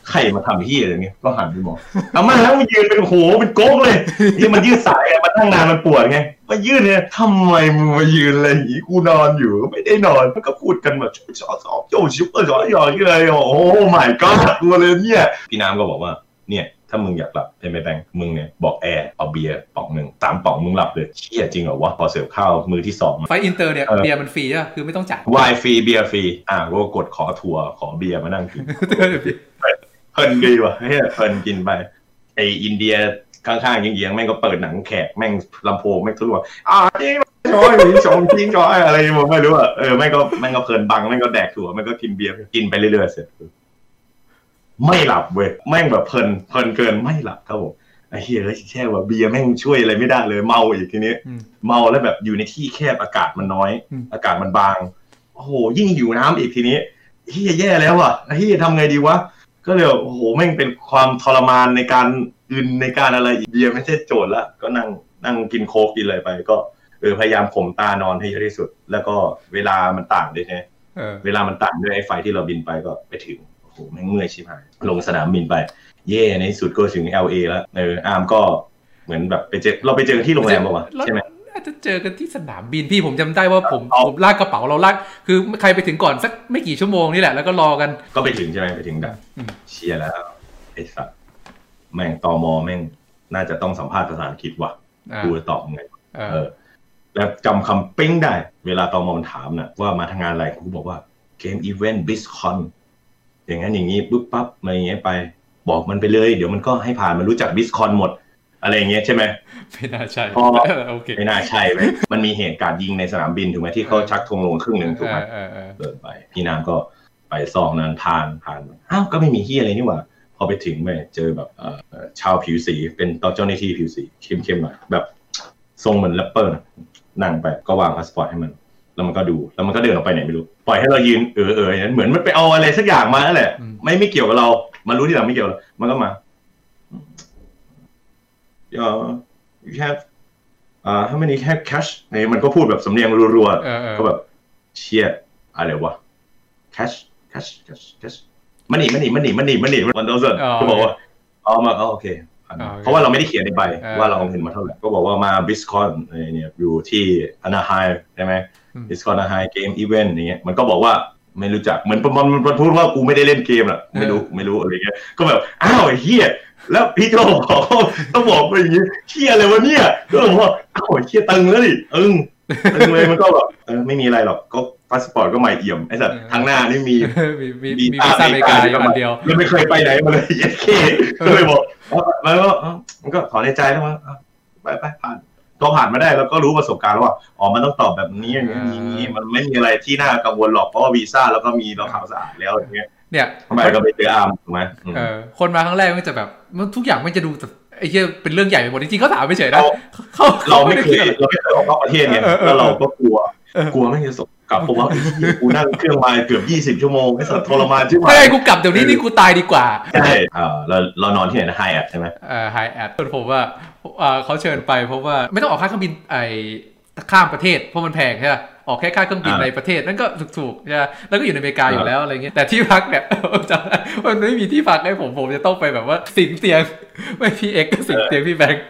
ไข่มาทำที่อะไรเงี้ยก็หันไปมองอาม่าแล้วมันยืนเป็นโหเป็นโก๊กเลยที่มันยืดสายอะมันนั่งนานมันปวดไงมายืดเนี่ยทำไมมึงมายืนอะไรอย่างงี้กูนอนอยู่ไม่ได้นอนมันก็พูดกันแบบชอบชอบโยชิบเออชอบหยอกเลยโอ้โหไม่ก็กลัวเลยเนี่ยพี่น้ำก็บอกว่า เนี่ย ถ้ามึงอยากหลับเป็นไหมแบงค์มึงเนี่ยบอกแอร์เอาเบียร์ป๋องหนึ่งสามป๋องมึงหลับเลยเชี่ยจริงเหรอวะพอเสิร์ฟข้าวมือที่สอง flight inter เนี่ยเออเบียร์มันฟรีอะคือไม่ต้องจ่ายวายฟรีเบียร์ฟรีอะก็กดขอทัวร์ขอเบียร์มานั่งกินเพลินดีว่ะเฮ้ยเพลินกินไปไออินเดียข้างๆเยื้องๆแม่งก็เปิดหนังแขกแม่งลำโพงแม่งทะลุอ่าจริงจอยหนีสองจริงจอยอะไรผมไม่รู้อะเออแม่งก็แม่งก็เพลินบังแม่งก็แดกถั่วแม่งก็กินเบียร์กินไปเรื่อยๆเสร็จ ไม่หลับเว้ยแม่งแบบเพลินเพลินเกินไม่หลับครับผมไอ้เฮียแล้วแช่ว่าเบียร์แม่งช่วยอะไรไม่ได้เลยเมาอีกทีนี้อืมเมาแล้วแบบอยู่ในที่แคบอากาศมันน้อยอืมอากาศมันบางโอ้โหยิ่งหิวน้ำอีกทีนี้เฮียแย่แล้วอะเฮียทำไงดีวะก็เลยแบบโอ้โหแม่งเป็นความทรมานในการอึนในการอะไรอีกเบียร์ไม่ใช่โจทย์ละก็นั่งนั่งกินโค้กกินอะไรไป ก็เออพยายามข่มตานอนให้เยอะที่สุด แล้วก็เวลามันต่างด้วยใช่ไหมเออเวลามันต่างด้วยไอ้ไฟที่เราบินไปก็ไปถึง โอ้โหแม่งเมื่อยชิบหายลงสนามบินไป เย่ในที่สุดก็ถึง LA แล้วเอออาร์มก็เหมือนแบบไปเจอเราไปเจอกันที่โรงแรมป่าววะใช่ไหมน่าจะเจอกันที่สนามบินพี่ผมจำได้ว่าผมเอาผมลากกระเป๋าเราลากคือใครไปถึงก่อนสักไม่กี่ชั่วโมงนี่แหละแล้วก็รอกัน ก็ไปถึงใช่ไหมไปถึงดับอืมเชียร์แล้วไอ้สัตว์แม่งตอมอแม่งน่าจะต้องสัมภาษณ์ภาษาอังกฤษว่ะอ่ากูจะตอบยังไงเอเอออ แล้วจำคำปิ้งได้ เวลาตอมอมันถามนะว่ามาทำงานอะไรกูบอกว่าเกม อีเวนต์บิสคอนอย่างนั้นอย่างนี้ปุ๊บปั๊บอะไรอย่างเงี้ยไป บอกมันไปเลย เดี๋ยวมันก็ให้ผ่านมันรู้จัก BlizzCon หมด อะไรอย่างเงี้ยใช่ไหมไม่น่าใช่พอเออโอเคไม่น่าใช่ไหมมันมีเหตุการณ์ยิงในสนามบินถูกไหมที่เขาชักธงลงครึ่งหนึ่งถูกเอไหมอเออเออเดินไป พี่นางก็ไปช่องนั้นทานทานอ้าวก็ไม่มีที่อะไรนี่หว่าพอไปถึงไปเจอแบบเอ่อเอ่อชาวผิวสีเป็นเจ้าหน้าที่ผิวสีเข้มๆหน่อยแบบทรงเหมือนแรปเปอร์น่ะนั่งไปก็วางพาสปอร์ตให้มัน แล้วมันก็ดูแล้วมันก็เดินออกไปไหนไม่รู้ปล่อยให้เรายืนเออเอออย่างนั้นเหมือนมันไปเอาอะไรสักอย่างมานั่นแหละ ไม่ไม่เกี่ยวกับเรา มันรู้ที่หลังไม่เกี่ยวกับเรามันก็มา uh, you have uh, how many have cash นี่มันก็พูดแบบสำเนียงรัวเออเออๆก็แบบเชี่ยอะไรวะ cash cash cash cash มันหนีมันหนีมันหนีมันหนีมันหนีมันโดนส่วนอ๋อก็บอกว่าเอามาเอาโอเคอ๋อโอเคเพราะว่าเราไม่ได้เขียนในใบเออว่าเราเอาเงินมาเท่าไหร่ก็บอกว่ามา BlizzCon เนี่ยอยู่ที่ Anaheim ใช่ไหม อืม BlizzCon Anaheim เกมอีเวนต์อย่างเงี้ยมันก็บอกว่าไม่รู้จักเหมือนมันมันมันพูดว่ากูไม่ได้เล่นเกมอะไม่รู้ไม่รู้อะไรเงี้ยก็แบบอ้าวไอ้เหี้ยแล้วพี่โจบอกว่าต้องบอกไปอย่างงี้เหี้ยอะไรวะเนี่ยก็บอกว่าอ้าวไอ้เหี้ยตึงแล้วดิตึงตึงเลยมันก็แบบเออไม่มีอะไรหรอกก็พาสปอร์ตก็ใหม่เอี่ยมไอ้สัตว์ทางหน้านี่มีมีมีมีมีวีซ่าอเมริกาอยู่อันเดียวมันไม่เคยไปไหนมาเลยเย็ดเคก็เลยบอกแล้วก็เอ้ามันก็ถอนหายใจแล้วว่าเอ้าไปไปผ่าน ก็ผ่านมาได้แล้วก็รู้ประสบการณ์แล้วว่าอ๋อมันต้องตอบแบบนี้อย่างนี้อย่างนี้มันไม่มีอะไรที่น่ากังวลหรอกเพราะว่าวีซ่าแล้วก็มีเราขาวสะอาดแล้วอย่างเงี้ยเนี่ยทำไมก็ไปเจออาร์มถูกไหมอืมเออคนมาครั้งแรกมันจะแบบมันทุกอย่างมันจะดูแบบไอ้เหี้ยเป็นเรื่องใหญ่ไปหมดจริงๆเขาถามไม่เฉยๆนะเราเขาเราเขาไม่ไม่ได้เคคิดยอะไรเราไม่เคยออกนอกประเทศไงเออเออแล้วเราก็กลัวเออกลัวมันจะส่งกลับเพราะว่าไอ้เหี้ยกูนั่งเครื่องมาเกือบ20ชั่วโมงไอ้สัตว์ทรมานใช่ไหมไม่ให้กูกลับเดี๋ยวนี้นี่กูตายดีกว่าใช่เออเราเรานอนที่ไหนนะไฮแอทใช่ไหมเอ่อไฮแอดผมว่า เอ่อเขาเชิญไปเพราะว่าไม่ต้องออกค่าเครื่องบินไอข้ามประเทศเพราะมันแพงใช่ไหมออกแค่ค่าเครื่องบินในประเทศนั่นก็ถูกๆใช่ไหมแล้วก็อยู่ในอเมริกาอยู่แล้วอะไรเงี้ยแต่ที่พักเนี่ยจำได้มันไม่มีที่พักให้ผมผมจะต้องไปแบบว่าสิงเตียงไม่พี่เอ็กก็สิงเตียงพี่แบงค์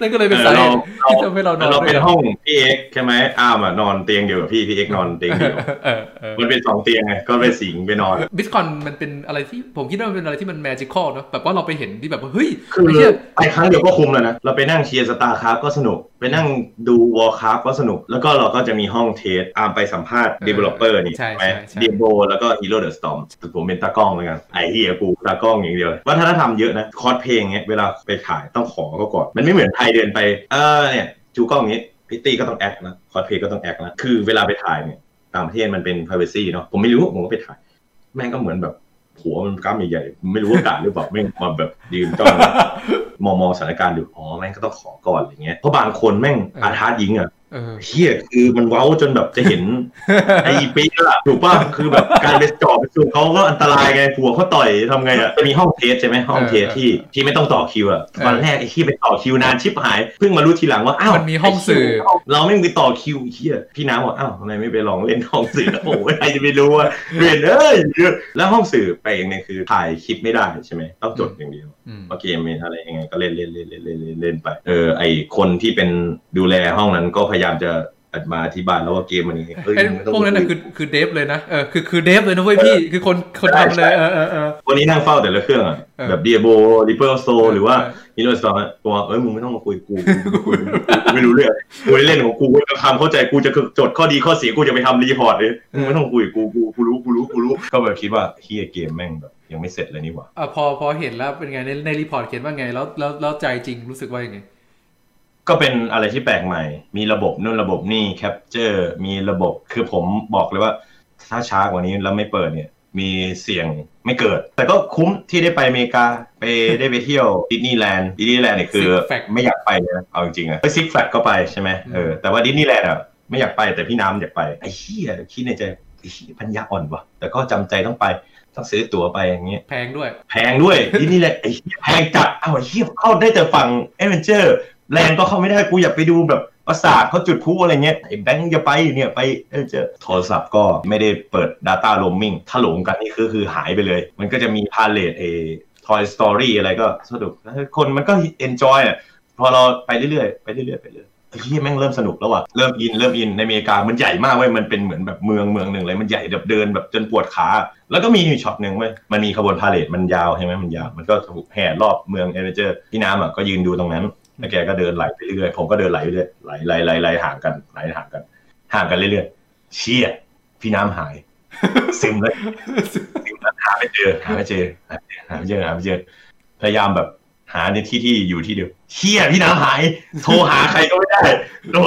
นั่นก็เลยเป็นสาเหตุที่ทำให้เรานอนเราด้วเป็ยนกันห้องพี่เอ็กใช่ไหมอ้ามอะนอนเตียงเดียวกับพี่พี่เอ็กนอนเตียงเดียวเออเออมันเป็นสองเตียงไงก็ไปสิงไปนอน BlizzCon มันเป็นอะไรที่ผมคิดว่ามันเป็นอะไรที่มัน magical เนอะแบบว่าเราไปเห็นที่แบบว่าเฮ้ยคือไอ้เหี้ยไปครั้งเดียวก็คุ้มแล้วนะเราไปนั่งเชียร์ StarCraft ก็สนุก ไปนั่งดู Warcraft ก็สนุก แล้วก็เราก็จะมีห้อง test อาร์มไปสัมภาษณ์ developer นี่ใช่ไหมใช่ใช่ Diablo แล้วก็ Hero the Storm ผมเป็นตากล้องแล้วกันไอ้เหี้ยกูตากล้องอย่างเดียววัฒนธรรมเยอะนะคอสเพลย์เงี้ยเวลาไปถ่ายต้องขอเขาก่อนมันไม่เหมือนไทยเดินไป เออเนี่ยชูกล้องอย่างงี้พริตตี้ก็ต้อง act นะคอสเพลย์ก็ต้อง act นะคือเวลาไปถ่ายเนี่ยต่างประเทศมันเป็น privacy เนาะผมไม่รู้ผมก็ไปถ่าย แม่งก็เหมือนแบบหัวมันกล้ามใหญ่ๆไม่รู้ว่าการ์ดหรือเปล่าแม่งมาแบบยืนจ้องมองมองสถานการณ์ดูอ๋อแม่งก็ต้องขอก่อนอะไรเงี้ยเพราะบางคนแม่งอาทาร์ยิงอะ เออเฮียคือมันเว้าจนแบบจะเห็นไอ้ปีกอะถูกป่ะคือแบบการไปจอบไปสูเขาก็อันตรายไงผัวเขาต่อยทำไงอะจะมีห้องเทสใช่ไหมห้องเทสที่ที่ไม่ต้องต่อคิวอะวันแรกไอ้ที่ไปต่อคิวนานชิบหายเพิ่งมารู้ทีหลังว่าอ้าวมันมีห้องสื่อ เราไม่ไปต่อคิวเฮียพี่น้ำบอกอ้าวทำไมไม่ไปลองเล่นห้องสื่อโอ้ยใครจะไปรู้ว่าเรียนเอ้ยแล้วห้องสื่อไปอย่างหนึงคือถ่ายคลิปไม่ได้ใช่ไหมต้องจดอย่างเดียวอืม ว่าเกมมีอะไรยังไงก็เล่นเล่นเล่นเล่นเล่นเล่นเล่นไป เออไอคนที่เป็นดูแลห้องนั้นก็พยายามจะมาอธิบายแล้วว่าเกมมันยังไงเอ้ยไอ้มึงไม่ต้องพวกนั้นน่ะคือคือ dev เลยนะเออคือคือ dev เลยนะเว้ยพี่คือคนคนทำเลยเออเออเออวันนี้นั่งเฝ้าแต่ละเครื่องอะเออแบบ Diablo Reaper of Souls หรือว่า Heroes Storm ตัวเอ้ยมึงไม่ต้องมาคุยกูกูกูกูไม่รู้เรื่องกูเล่นของกูกูจะทำเข้าใจกูจะจดข้อดีข้อเสียกูจะไปทำ report เลยมึงไม่ต้องคุยกูกูกูรู้กูรู้กูรู้ก็แบบคิดว่าเหี้ยเกมแม่งแบบ ยังไม่เสร็จเลยนี่หว่าอะพอพอเห็นแล้วเป็นไงในใน report เขียนว่าไงแล้วแล้วแล้วใจจริงรู้สึกว่ายังไง ก็เป็นอะไรที่แปลกใหม่ มีระบบนู่นระบบนี่ capture มีระบบคือผมบอกเลยว่าถ้าช้ากว่านี้แล้วไม่เปิดเนี่ย มีเสี่ยงไม่เกิด แต่ก็คุ้มที่ได้ไปอเมริกา ไปได้ไปเที่ยวดิสนีย์แลนด์ดิสนีย์แลนด์เนี่ยคือ Six Flags ไม่อยากไปเลยนะเอาจริงๆอะไป Six Flags ก็ไปใช่ไหมเออแต่ว่าดิสนีย์แลนด์อะไม่อยากไปแต่พี่น้ำอยากไปไอ้เหี้ยคิดในใจไอ้เหี้ย ปัญญาอ่อนวะแต่ก็จำใจต้องไปต้องซื้อตั๋วไปอย่างเงี้ยแพงด้วย แพงด้วยที่นี่แหละไอ้เหี้ยแพงจัดอ้าวไอ้เหี้ยเข้าได้แต่ฝั่ง Adventureland ก็เข้าไม่ได้กูอยากไปดูแบบปราสาทเขาจุดพลุอะไรเงี้ยไอ้แบงค์จะไปเนี่ยไปเอเวนเจอร์โทรศัพท์ก็ไม่ได้เปิด Data Roaming ถ้าหลงกันนี่คือคือหายไปเลย มันก็จะมีพาเหรดเอ Toy Story อะไรก็สนุกแล้วคนมันก็ enjoy อะพอเราไปเรื่อยๆไปเรื่อยๆไปเรื่อยไอ้ เหี้ยแม่งเริ่มสนุกแล้วว่ะเริ่มอินเริ่มอินในอเมริกามันใหญ่มากเว้ยมันเป็นเหมือนแบบเมืองเมืองหนึ่งเลยมันใหญ่แบบเดินแบบจนปวดขา แล้วก็มีอยู่ช็อตหนึ่งเว้ยมันมีขบวนพาเหรดมันยาวใช่ไหมมันยาวมันก็ถูกแห่รอบเมืองเอเวอเจอร์พี่น้ำอะก็ยืนดูตรงนั้นแล้วแกก็เดินไหลไปเรื่อยผมก็เดินไหลไปเรื่อยไหลไหลไหลไหลห่างกันไหลห่างกัน ห่างกันเรื่อยๆเชี่ยพี่น้ำหายซึมเลยซึมแล้วหาไม่เจอหาไม่เจอหาไม่เจอหาไม่เจอพยายามแบบ หาในที่ที่อยู่ที่เดียวเชี่ยพี่น้ำหาย โทรหาใครก็ไม่ได้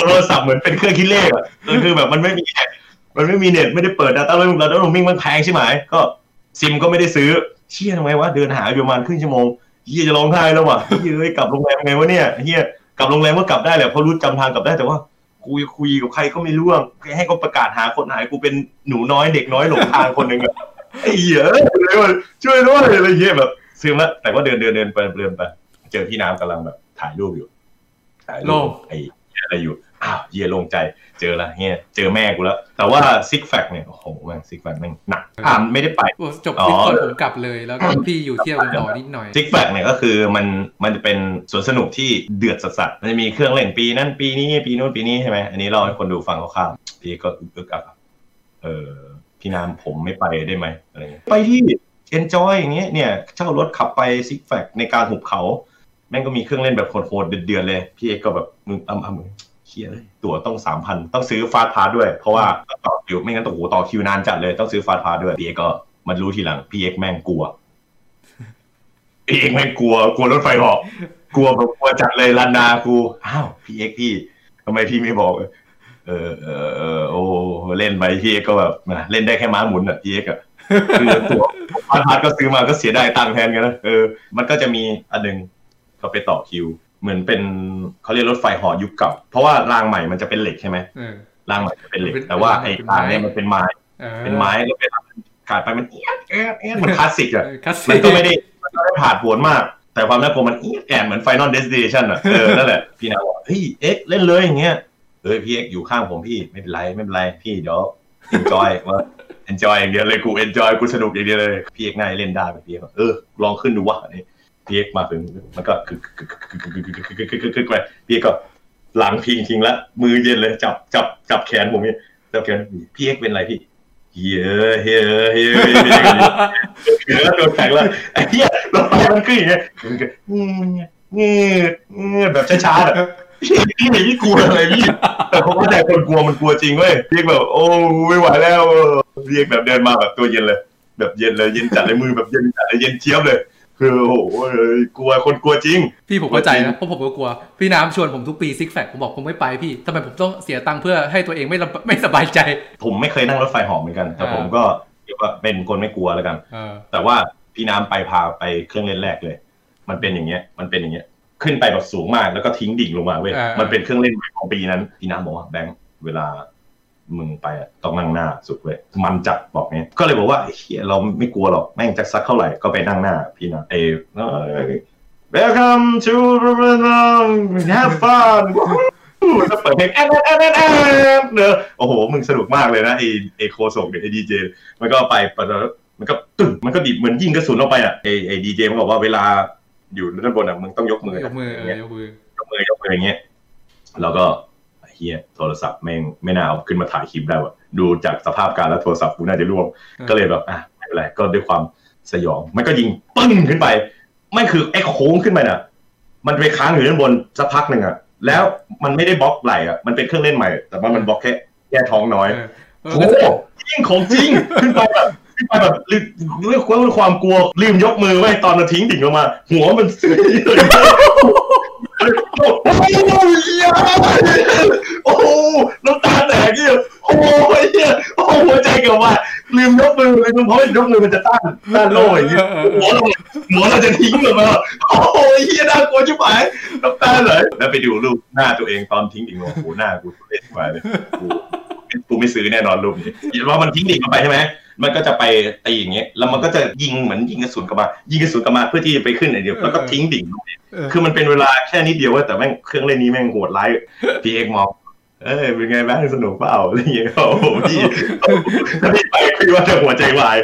โทรศัพท์เหมือนเป็นเครื่องคิดเลขอะก็คือแบบมันไม่มีมันไม่มีเน็ตไม่ได้เปิด Data Roaming Data Roaming มันแพงใช่ไหมก็ซิมก็ไม่ได้ซื้อเชี่ยทำไมวะเดินหาอยู่ประมาณครึ่งชั่วโมงเฮียจะร้องไห้แล้วว่ะเฮียกลับโรงแรมไงวะเนี่ยเฮียกลับโรงแรมก็กลับได้แหละเพราะรู้จำทางกลับได้แต่ว่ากูคุยกับใครก็ไม่รู้อะให้เขาประกาศหาคนหายกูเป็นหนูน้อยเด็กน้อยหลงทางคนหนึ่งอะไอ้เหี้ยเอ้ยเลยว่าช่วยด้วยอะไรเงี้ยแบบ ซึมละแต่ว่าเดินเดินเดินไปเดินไปเจอพี่น้ำกำลังแบบถ่ายรูปอยู่ถ่ายรูโล่ปงไอ้เหี้ยอะไรอยู่อ้าวเหี้ยโล่งใจเจอละเฮียเจอแม่กูแล้ว แต่ว่าซิกแฟกเนี่ยโอ้โหแม่งซิกแฟกแม่งหนักอ่านไม่ได้ไปโอ้จบอ๋อคลิปก่อนผมกลับเลยแล้วก็พี่อยู่เที่ยวกันต่อนิดหน่อยซิกแฟกเนี่ยก็คือมันมันจะเป็นสวนสนุกที่เดือดสัสๆมันจะมีเครื่องเล่นปีนั้นปีนี้ปีนู้นปีนี้ใช่ไหมอันนี้เราให้คนดูฟังคร่าวๆพี่ก็อึกอึกอักอักเออพี่นามผมไม่ไปได้ไหมอะไรเงี้ยไปที่ enjoy อย่างเงี้ยเนี่ยเช่ารถขับไปซิกแฟกในการหุบเขา แม่งก็มีเครื่องเล่นแบบโหดๆเดือดๆเลย พี่เอกก็แบบมึงอ้ำอ้ำเชียเลยตั๋วต้องสามพันต้องซื้อฟาสพาด้วย เพราะว่าต่อคิวไม่งั้นโอ้โหต่อคิวนานจัดเลยต้องซื้อฟาสพาด้วยพี่เอกก็มันรู้ทีหลังพี่เอกแม่งกลัวพี่เอกแม่งกลัวกลัวรถไฟหอกกลัวแบบกลัวจัดเลยลันนากูอ้าวพี่เอกพี่ทำไมพี่ไม่บอกเออเออเออโอ้เล่นไปพี่เอกก็แบบนะเล่นได้แค่ม้าหมุนอะพี่เอกอะ คือตัวพาร์ทพาร์ทก็ซื้อมาก็เสียดายตังค์แทนกันนะเออมันก็จะมีอันหนึงก็ไปต่อคิว เหมือนเป็นเขาเรียกรถไฟเหอยุคเก่าเพราะว่ารางใหม่มันจะเป็นเหล็กใช่ไหมเออรางใหม่จะเป็นเหล็ก แต่ว่าไอ้กลางเนี่ยมันเป็นไม้ออเป็นไม้แล้วเป็นขาดไปมันเอียดเอียดเอียดมันคลาสสิกอะเออคลาสสิมันก็ไม่ได้มันก็ไม่ได้ผ่านผวนมาก แต่ความน่ากลัวมันเอียดแอนเหมือน Final Destination อะเออนั่นแหละพี่นาบอกเฮ้ยเอ็กซ์เล่นเลยอย่างเงี้ยเฮ้ยพี่เอ็กซ์อยู่ข้างผมพี่ไม่เป็นไรไม่เป็นไรพี่เดี๋ยว enjoy ว่า เอนจอยอย่างเดียวเลยกูเอนจอยกูสนุกอย่างเดียวเลยพี่เอกนายเล่นได้แบบพี่เอกเออลองขึ้นดูวะนี่พี่เอกมาถึงมันก็คือไปพี่เอกก็หลังพิงทิ้งละมือเย็นเลยจับจับจับแขนผมเนี่ยจับแขนพี่เอกเป็นไรพี่เฮ้ยเฮ้ยเฮ้ยเฮ้ยโดนแทงแล้วไอ้เหี้ยรถไฟมันขึ้นอย่างเงี้ยเงี้ยเงี้ยแบบช้าๆ พี่พี่ไหนพี่กลัวอะไรพี่ แต่ผมเข้าใจคนกลัวมันกลัวจริงเว้ยเรียกแบบ โอ้ไม่ไหวแล้วเรียกแบบเดินมาแบบตัวเย็นเลย แบบเย็นเลยเย็นจัดเลยมือแบบเย็นจัดเลยเย็นเจี๊ยบเลยคือโอ้โหกลัวคนกลัวจริง พี่ผมเข้าใจนะเพราะผมก็กลัว พี่น้ำชวนผมทุกปีซิกแฟกผมบอกผมไม่ไปพี่ทำไมผมต้องเสียตังค์เพื่อให้ตัวเองไม่ไม่สบายใจ ผมไม่เคยนั่งรถไฟหอมเหมือนกัน แต่ผมก็เรียกว่าเป็นคนไม่กลัวแล้วกันแต่ว่าพี่น้ำไปพาไปเครื่องเล่นแรกเลย มันเป็นอย่างเงี้ย มันเป็นอย่างเงี้ย ขึ้นไปแบบสูงมากแล้วก็ทิ้งดิ่งลงมาเว้ยอ่ามัมันเป็นเครื่องเล่นใหม่ของปีนั้นพี่น้ำบอกว่าแบงค์เวลามึงไปอะต้องนั่งหน้าสุดเว้ยมันจัดบอกเนี้ยก็เลยบอกว่าไอ้เฮียเราไม่กลัวหรอกแม่งจะซักเท่าไหร่ก็ไปนั่งหน้าพี่น้ำเออ Welcome to have fun ถ้าเปิดเพลงแอนแอนแอนแอนเนอะโอ้โห มึงสนุกมากเลยนะไอไอโคโซกเนี่ยไอดีเจมันก็ไปปะมันก็ตึ้งมันก็ดิบเหมือนยิงกระสุนออกไปอะไอไอดีเจมันบอกว่าเวลา อยู่ด้านบนอะมึงต้องยกมือยกมือเออย่างเงี้ยอยกมือยกมือยกมืออย่างเงี้ยแล้วก็เฮียโทรศัพท์แม่งไม่น่าเอาขึ้นมาถ่ายคลิปได้ว่ะดูจากสภาพการแล้วโทรศัพท์กูน่าจะร่วงก็เลยแบบอะไม่เป็นไรก็ด้วยความสยองมันก็ยิงปึ้งขึ้นไปไม่คือไอ้โค้งขึ้นไปน่ะ มันไปค้างอยู่ด้านบนสักพักหนึ่งอะแล้วมันไม่ได้บล็อกไหลอะมันเป็นเครื่องเล่นใหม่ แต่ว่ามันบล็อกแค่แค่ท้องน้อยเออเออโอ้โหจริงของจริงขึ้นไปแบบ ขึ้นไปแบบลืมด้วยความกลัวลืมยกมือไว้ตอนมันทิ้งดิ่งลงมา หัวมันซื้อเลยโอ้โหเหี้ยโอ้โหน้ำตาแตกเงี้ยโอ้โหเหี้ยโอ้หัวใจเกือบว่าลืมยกมือเลยเพราะยกมือมันจะต้านต้านโล่อย่างเงี้ยหัวเราหัวเราจะทิ้งเลงมาโอ้โหเหี้ยน่ากลัวชิบหายน้ำตาไหลแล้วไปดูรูปหน้าตัวเองตอนทิ้งดิ่งลงโอ้โหหน้ากูเละไปเลยกูกูไม่ซื้อแน่นอนรูปนี้เห็นว่ามันทิ้งดิ่งลงไปใช่ไหม มันก็จะไปตีอย่างเงี้ยแล้วมันก็จะยิงเหมือนยิงกระสุนกลับมา ยิงกระสุนกลับมาเพื่อที่จะไปขึ้นไอเดียวแล้วก็ทิ้งดิ่งลงไปเออคือมันเป็นเวลาแค่นิดเดียวเว้ยแต่แม่งเครื่องเล่นนี้แม่งโหดร้ายพี่เอ็กซ์มองเอ้ยเป็นไงบ้างสนุกเปล่าอะไรอย่างเงี้ยโอ้โหพี่ถ้าพี่ไปคือว่าจะหัวใจวาย